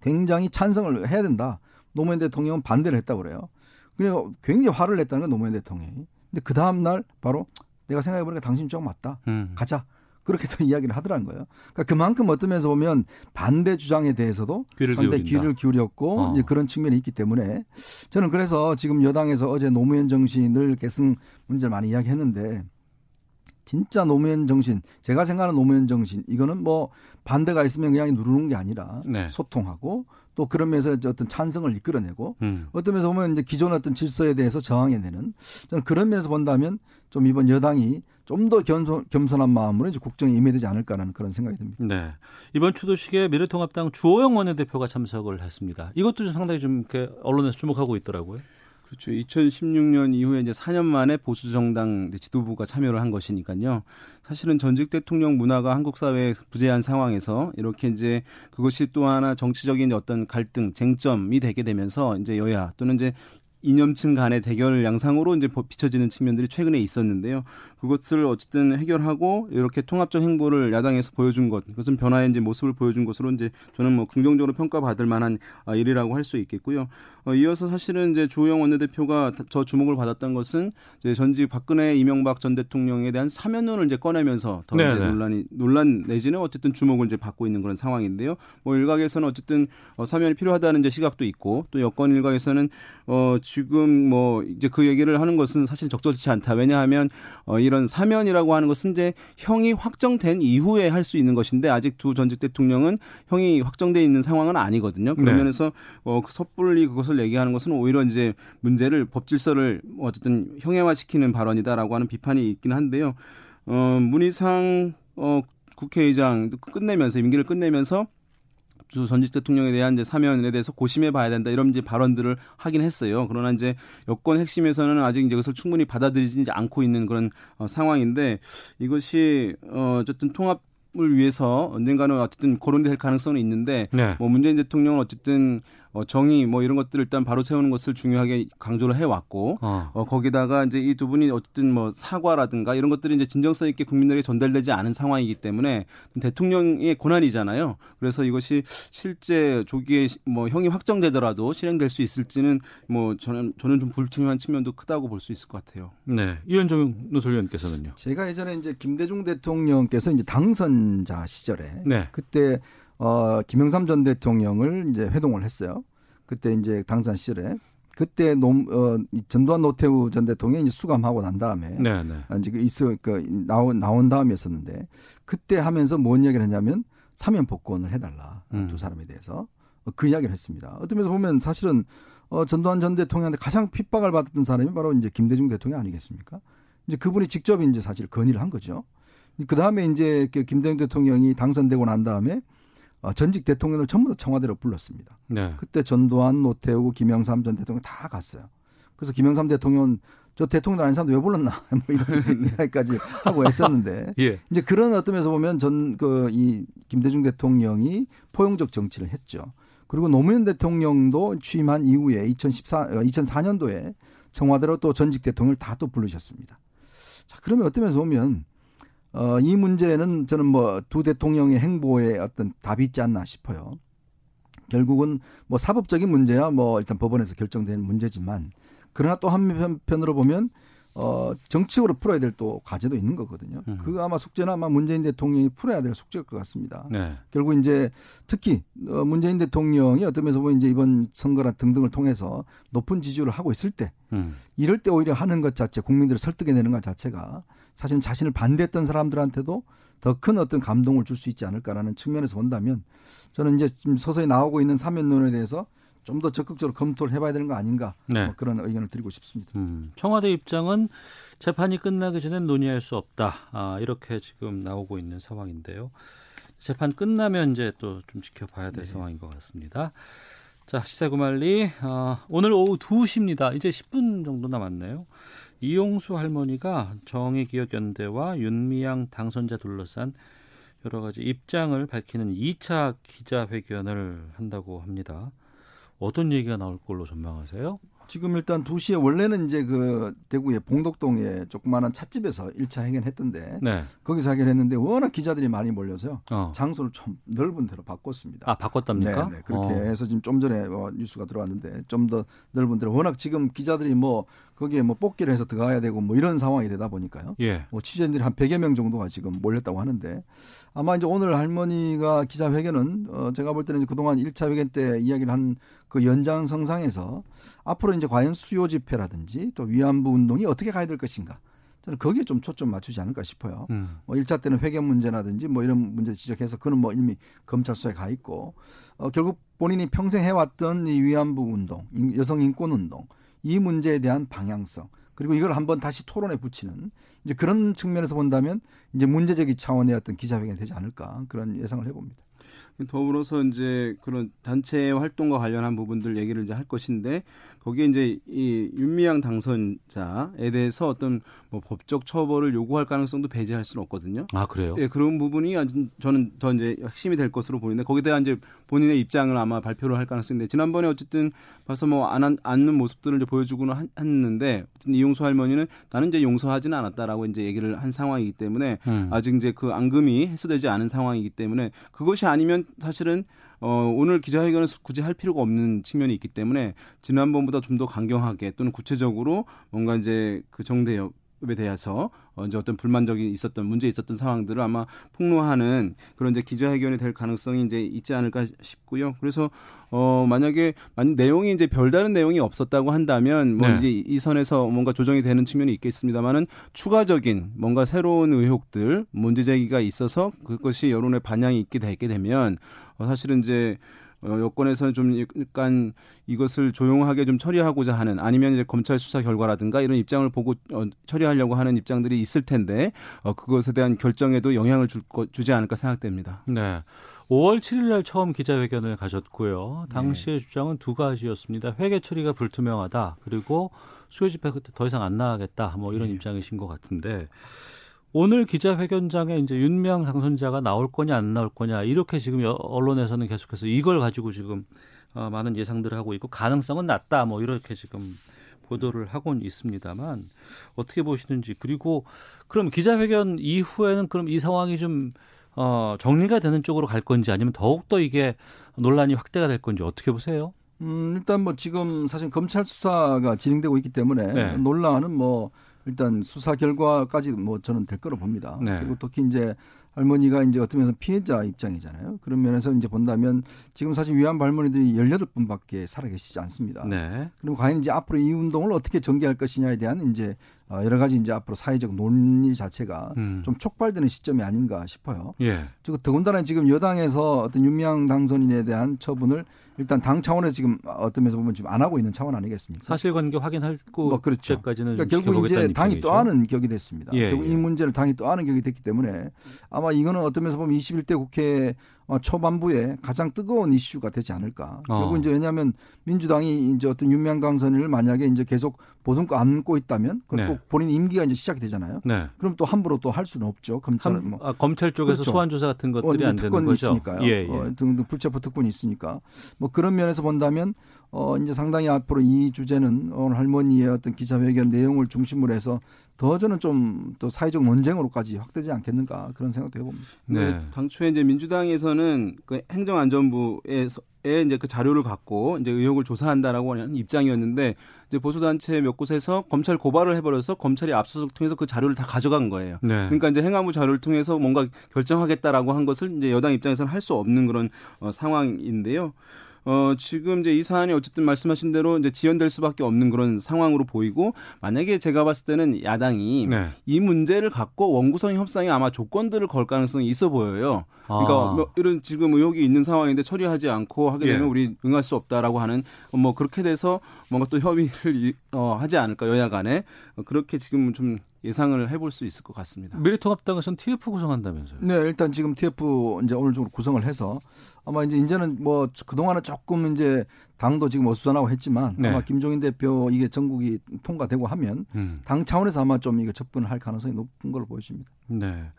굉장히 찬성을 해야 된다. 노무현 대통령은 반대를 했다고 그래요. 그리고 굉장히 화를 냈다는 건 노무현 대통령이. 근데 그 다음날 바로 내가 생각해보니까 당신 쪽 맞다. 음. 가자. 그렇게 또 *laughs* 이야기를 하더라는 거예요. 그러니까 그만큼 어떤 면에서 보면 반대 주장에 대해서도 귀를 상당히 기울인다. 귀를 기울였고 어. 이제 그런 측면이 있기 때문에 저는 그래서 지금 여당에서 어제 노무현 정신을 계승 문제를 많이 이야기했는데 진짜 노무현 정신, 제가 생각하는 노무현 정신, 이거는 뭐 반대가 있으면 그냥 누르는 게 아니라 네. 소통하고 또 그런 면에서 어떤 찬성을 이끌어내고 음. 어떤 면에서 보면 이제 기존 어떤 질서에 대해서 저항해내는 저는 그런 면에서 본다면 좀 이번 여당이 좀 더 겸손, 겸손한 마음으로 이제 국정에 임해야 되지 않을까라는 그런 생각이 듭니다. 네. 이번 추도식에 미래통합당 주호영 원내대표가 참석을 했습니다. 이것도 상당히 좀 이렇게 언론에서 주목하고 있더라고요. 그렇죠. 2016년 이후에 이제 4년 만에 보수 정당 지도부가 참여를 한 것이니까요. 사실은 전직 대통령 문화가 한국 사회에 부재한 상황에서 이렇게 이제 그것이 또 하나 정치적인 어떤 갈등, 쟁점이 되게 되면서 이제 여야 또는 이제 이념층 간의 대결 양상으로 이제 비춰지는 측면들이 최근에 있었는데요. 그것을 어쨌든 해결하고 이렇게 통합적 행보를 야당에서 보여준 것, 그것은 변화의 이제 모습을 보여준 것으로 이제 저는 뭐 긍정적으로 평가받을 만한 아, 일이라고 할 수 있겠고요. 어, 이어서 사실은 이제 주호영 원내대표가 저 주목을 받았던 것은 이제 전직 박근혜 이명박 전 대통령에 대한 사면론을 이제 꺼내면서 더 네네. 이제 논란이 논란 내지는 어쨌든 주목을 이제 받고 있는 그런 상황인데요. 뭐 일각에서는 어쨌든 어, 사면이 필요하다는 이제 시각도 있고 또 여권 일각에서는 어 지금 뭐 이제 그 얘기를 하는 것은 사실 적절치 않다. 왜냐하면 어 이런 사면이라고 하는 것은 이제 형이 확정된 이후에 할 수 있는 것인데 아직 두 전직 대통령은 형이 확정돼 있는 상황은 아니거든요. 그런 네. 면에서 어그 섣불리 그것을 얘기하는 것은 오히려 이제 문제를 법 질서를 어쨌든 형해화시키는 발언이다라고 하는 비판이 있긴 한데요. 어 문희상 어 국회의장 끝내면서 임기를 끝내면서 주 전직 대통령에 대한 이제 사면에 대해서 고심해 봐야 된다 이런 이제 발언들을 하긴 했어요. 그러나 이제 여권 핵심에서는 아직 이제 그것을 충분히 받아들이지 않고 있는 그런 어, 상황인데 이것이 어, 어쨌든 통합 을 위해서 언젠가는 어쨌든 거론될 가능성은 있는데 네. 뭐 문재인 대통령은 어쨌든 어, 정의 뭐 이런 것들을 일단 바로 세우는 것을 중요하게 강조를 해왔고 어. 어 거기다가 이제 이 두 분이 어쨌든 뭐 사과라든가 이런 것들이 이제 진정성 있게 국민들에게 전달되지 않은 상황이기 때문에 대통령의 권한이잖아요. 그래서 이것이 실제 조기에 뭐 형이 확정되더라도 실행될 수 있을지는 뭐 저는 저는 좀 불투명한 측면도 크다고 볼 수 있을 것 같아요. 네, 이현정 노설위원께서는요. 제가 예전에 이제 김대중 대통령께서 이제 당선자 시절에 네. 그때 어, 김영삼 전 대통령을 이제 회동을 했어요. 그때 이제 당선 시절에 그때 노, 어, 전두환 노태우 전 대통령이 이제 수감하고 난 다음에 네, 네. 이제 그 있어 그 나온 나온 다음이었었는데 그때 하면서 뭔 이야기를 했냐면 사면 복권을 해달라 음. 두 사람에 대해서 그 이야기를 했습니다. 어떤 면에서 보면 사실은 어, 전두환 전 대통령한테 가장 핍박을 받았던 사람이 바로 이제 김대중 대통령 아니겠습니까? 이제 그분이 직접 이제 사실 건의를 한 거죠. 그 다음에 이제 그 김대중 대통령이 당선되고 난 다음에 어, 전직 대통령을 전부 다 청와대로 불렀습니다. 네. 그때 전두환, 노태우, 김영삼 전 대통령 다 갔어요. 그래서 김영삼 대통령은 저 대통령 아닌 사람도 왜 불렀나 *laughs* 뭐 이런 이야기까지 하고 했었는데 *laughs* 예. 이제 그런 어떤 면에서 보면 전 그 이 김대중 대통령이 포용적 정치를 했죠. 그리고 노무현 대통령도 취임한 이후에 2014 2004년도에 청와대로 또 전직 대통령을 다 또 부르셨습니다. 자, 그러면 어떤 면에서 보면 어, 이 문제는 저는 뭐 두 대통령의 행보에 어떤 답이 있지 않나 싶어요. 결국은 뭐 사법적인 문제야 뭐 일단 법원에서 결정된 문제지만 그러나 또 한편으로 보면 어 정치적으로 풀어야 될 또 과제도 있는 거거든요. 음. 그 아마 숙제는 아마 문재인 대통령이 풀어야 될 숙제일 것 같습니다. 네. 결국 이제 특히 어 문재인 대통령이 어떤 면에서 보면 이제 이번 선거나 등등을 통해서 높은 지지율을 하고 있을 때 음. 이럴 때 오히려 하는 것 자체 국민들을 설득해내는 것 자체가 사실 자신을 반대했던 사람들한테도 더 큰 어떤 감동을 줄 수 있지 않을까라는 측면에서 본다면 저는 이제 지금 서서히 나오고 있는 사면론에 대해서 좀 더 적극적으로 검토를 해봐야 되는 거 아닌가 네. 뭐 그런 의견을 드리고 싶습니다. 음, 청와대 입장은 재판이 끝나기 전에 논의할 수 없다. 아, 이렇게 지금 나오고 있는 상황인데요. 재판 끝나면 이제 또 좀 지켜봐야 될 네. 상황인 것 같습니다. 자, 시사구말리 어, 오늘 오후 2시입니다. 이제 10분 정도 남았네요. 이용수 할머니가 정의기억연대와 윤미향 당선자 둘러싼 여러 가지 입장을 밝히는 2차 기자회견을 한다고 합니다. 어떤 얘기가 나올 걸로 전망하세요? 지금 일단 2시에 원래는 이제 그 대구의 봉덕동에 조그마한 찻집에서 1차 행연했던데 네. 거기서 하견했는데 워낙 기자들이 많이 몰려서요. 어. 장소를 좀 넓은 데로 바꿨습니다. 아, 바꿨답니까? 네, 네. 그렇게 어. 해서 지금 좀 전에 어, 뉴스가 들어왔는데 좀 더 넓은 데로 워낙 지금 기자들이 뭐 거기에 뭐 뽑기를 해서 들어가야 되고 뭐 이런 상황이 되다 보니까요. 예. 뭐 취재진들이 한 100여 명 정도가 지금 몰렸다고 하는데 아마 이제 오늘 할머니가 기자회견은 어 제가 볼 때는 그동안 1차 회견 때 이야기를 한 그 연장성상에서 앞으로 이제 과연 수요 집회라든지 또 위안부 운동이 어떻게 가야 될 것인가. 저는 거기에 좀 초점 맞추지 않을까 싶어요. 음. 뭐 1차 때는 회계 문제라든지 뭐 이런 문제 지적해서 그는 뭐 이미 검찰 수사에 가 있고 어 결국 본인이 평생 해왔던 이 위안부 운동, 여성 인권 운동 이 문제에 대한 방향성 그리고 이걸 한번 다시 토론에 붙이는 이제 그런 측면에서 본다면 이제 문제제기 차원의 어떤 기자회견이 되지 않을까 그런 예상을 해봅니다. 더불어서 이제 그런 단체 활동과 관련한 부분들 얘기를 이제 할 것인데 거기에 이제 이 윤미향 당선자에 대해서 어떤 뭐 법적 처벌을 요구할 가능성도 배제할 수는 없거든요. 아 그래요? 예, 그런 부분이 저는 더 이제 핵심이 될 것으로 보이는데 거기에 대한 이제 본인의 입장을 아마 발표를 할 가능성인데 지난번에 어쨌든 봐서 뭐안 않는 모습들을 이제 보여주고는 했는데 이용수 할머니는 나는 이제 용서하지는 않았다라고 이제 얘기를 한 상황이기 때문에 음. 아직 이제 그 앙금이 해소되지 않은 상황이기 때문에 그것이 아니면 사실은 어, 오늘 기자회견을 굳이 할 필요가 없는 측면이 있기 때문에 지난번보다 좀 더 강경하게 또는 구체적으로 뭔가 이제 그 정대협 에 대해서 언제 어떤 불만적이 있었던 문제 있었던 상황들을 아마 폭로하는 그런 이제 기자회견이 될 가능성이 이제 있지 않을까 싶고요. 그래서 어 만약에 만 내용이 이제 별다른 내용이 없었다고 한다면 뭐 네. 이제 이 선에서 뭔가 조정이 되는 측면이 있겠습니다만은 추가적인 뭔가 새로운 의혹들 문제 제기가 있어서 그것이 여론의 반향이 있게 되게 되면 어 사실은 이제 어, 여권에서는 좀 약간 이것을 조용하게 좀 처리하고자 하는 아니면 이제 검찰 수사 결과라든가 이런 입장을 보고 어, 처리하려고 하는 입장들이 있을 텐데 어, 그것에 대한 결정에도 영향을 줄 거, 주지 않을까 생각됩니다. 네. 5월 7일 날 처음 기자회견을 가졌고요. 당시의 네. 주장은 두 가지였습니다. 회계 처리가 불투명하다. 그리고 수요 집회 그때 더 이상 안 나가겠다. 뭐 이런 네. 입장이신 것 같은데 오늘 기자회견장에 이제 윤명 당선자가 나올 거냐 안 나올 거냐 이렇게 지금 언론에서는 계속해서 이걸 가지고 지금 어, 많은 예상들을 하고 있고 가능성은 낮다 뭐 이렇게 지금 보도를 하고는 있습니다만 어떻게 보시는지 그리고 그럼 기자회견 이후에는 그럼 이 상황이 좀 어, 정리가 되는 쪽으로 갈 건지 아니면 더욱더 이게 논란이 확대가 될 건지 어떻게 보세요? 음, 일단 뭐 지금 사실 검찰 수사가 진행되고 있기 때문에 네. 논란은 뭐 일단 수사 결과까지 뭐 저는 될 거로 봅니다. 네. 그리고 특히 이제 할머니가 이제 어떤 면에서 피해자 입장이잖아요. 그런 면에서 이제 본다면 지금 사실 위안부 할머니들이 18분밖에 살아계시지 않습니다. 네. 그럼 과연 이제 앞으로 이 운동을 어떻게 전개할 것이냐에 대한 이제 어, 여러 가지 이제 앞으로 사회적 논의 자체가 음. 좀 촉발되는 시점이 아닌가 싶어요. 예. 즉 더군다나 지금 여당에서 어떤 윤미향 당선인에 대한 처분을 일단 당 차원에서 지금 어떤 면에서 보면 지금 안 하고 있는 차원 아니겠습니까? 사실관계 확인하고 뭐 그렇죠. 때까지는 그러니까 결국 이제 당이 입장이죠. 또 하는 격이 됐습니다. 예, 결국 예. 이 문제를 당이 또 하는 격이 됐기 때문에 아마 이거는 어떤 면에서 보면 21대 국회 어, 초반부에 가장 뜨거운 이슈가 되지 않을까. 어. 결국 이제 왜냐하면 민주당이 이제 어떤 윤명 강 선을 만약에 이제 계속 보듬고 안고 있다면 그럼 네. 또 본인 임기가 이제 시작이 되잖아요. 네. 그럼 또 함부로 또 할 수는 없죠. 검찰 한, 뭐 아, 검찰 쪽에서 그렇죠. 소환 조사 같은 것들이 어, 안 되는 특권이 거죠. 있으니까요. 예, 예. 어, 등등 불체포 특권이 있으니까 뭐 그런 면에서 본다면 어 이제 상당히 앞으로 이 주제는 오늘 할머니의 어떤 기자회견 내용을 중심으로 해서 더 저는 좀 또 사회적 논쟁으로까지 확대되지 않겠는가 그런 생각도 해봅니다. 네. 네. 당초에 이제 민주당에서는 그 행정안전부에서 에 이제 그 자료를 갖고 이제 의혹을 조사한다라고 하는 입장이었는데 이제 보수 단체 몇 곳에서 검찰 고발을 해버려서 검찰이 압수수색 통해서 그 자료를 다 가져간 거예요. 네. 그러니까 이제 행안부 자료를 통해서 뭔가 결정하겠다라고 한 것을 이제 여당 입장에서는 할 수 없는 그런 어, 상황인데요. 어, 지금 이제 이 사안이 어쨌든 말씀하신 대로 이제 지연될 수밖에 없는 그런 상황으로 보이고 만약에 제가 봤을 때는 야당이 네. 이 문제를 갖고 원구성 협상에 아마 조건들을 걸 가능성이 있어 보여요. 그러니까 아. 뭐 이런 지금 의혹이 있는 상황인데 처리하지 않고 하게 되면 예. 우리 응할 수 없다라고 하는 뭐 그렇게 돼서 뭔가 또 협의를 이- 어, 하지 않을까 여야 간에 어, 그렇게 지금 좀 예상을 해볼 수 있을 것 같습니다. 미래통합당에서는 TF 구성한다면서요. 네, 일단 지금 TF 이제 오늘 중으로 구성을 해서 아마 이제 이제는 뭐 그동안은 조금 이제 당도 지금 어수선하고 했지만 네. 아마 김종인 대표 이게 전국이 통과되고 하면 음. 당 차원에서 아마 좀 이거 접근을 할 가능성이 높은 걸로 보여집니다. 네.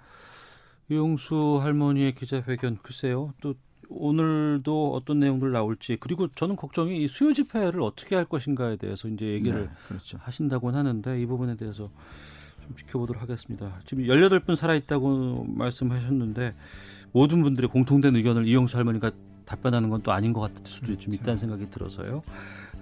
이용수 할머니의 기자회견 글쎄요. 또 오늘도 어떤 내용들 나올지 그리고 저는 걱정이 이 수요 집회를 어떻게 할 것인가에 대해서 이제 얘기를 네, 그렇죠. 하신다고는 하는데 이 부분에 대해서 좀 지켜보도록 하겠습니다. 지금 18분 살아 있다고 말씀하셨는데 모든 분들의 공통된 의견을 이용수 할머니가 답변하는 건 또 아닌 것 같을 수도 좀 있다는 생각이 들어서요.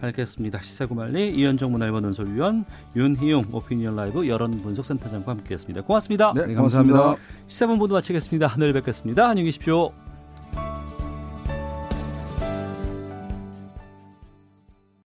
알겠습니다. 시사구말리 이현정 문화일보 논설위원 윤희용 오피니언 라이브 여론분석센터장과 함께했습니다. 고맙습니다. 네, 감사합니다. 시사본 모두 마치겠습니다. 내일 뵙겠습니다. 안녕히 계십시오.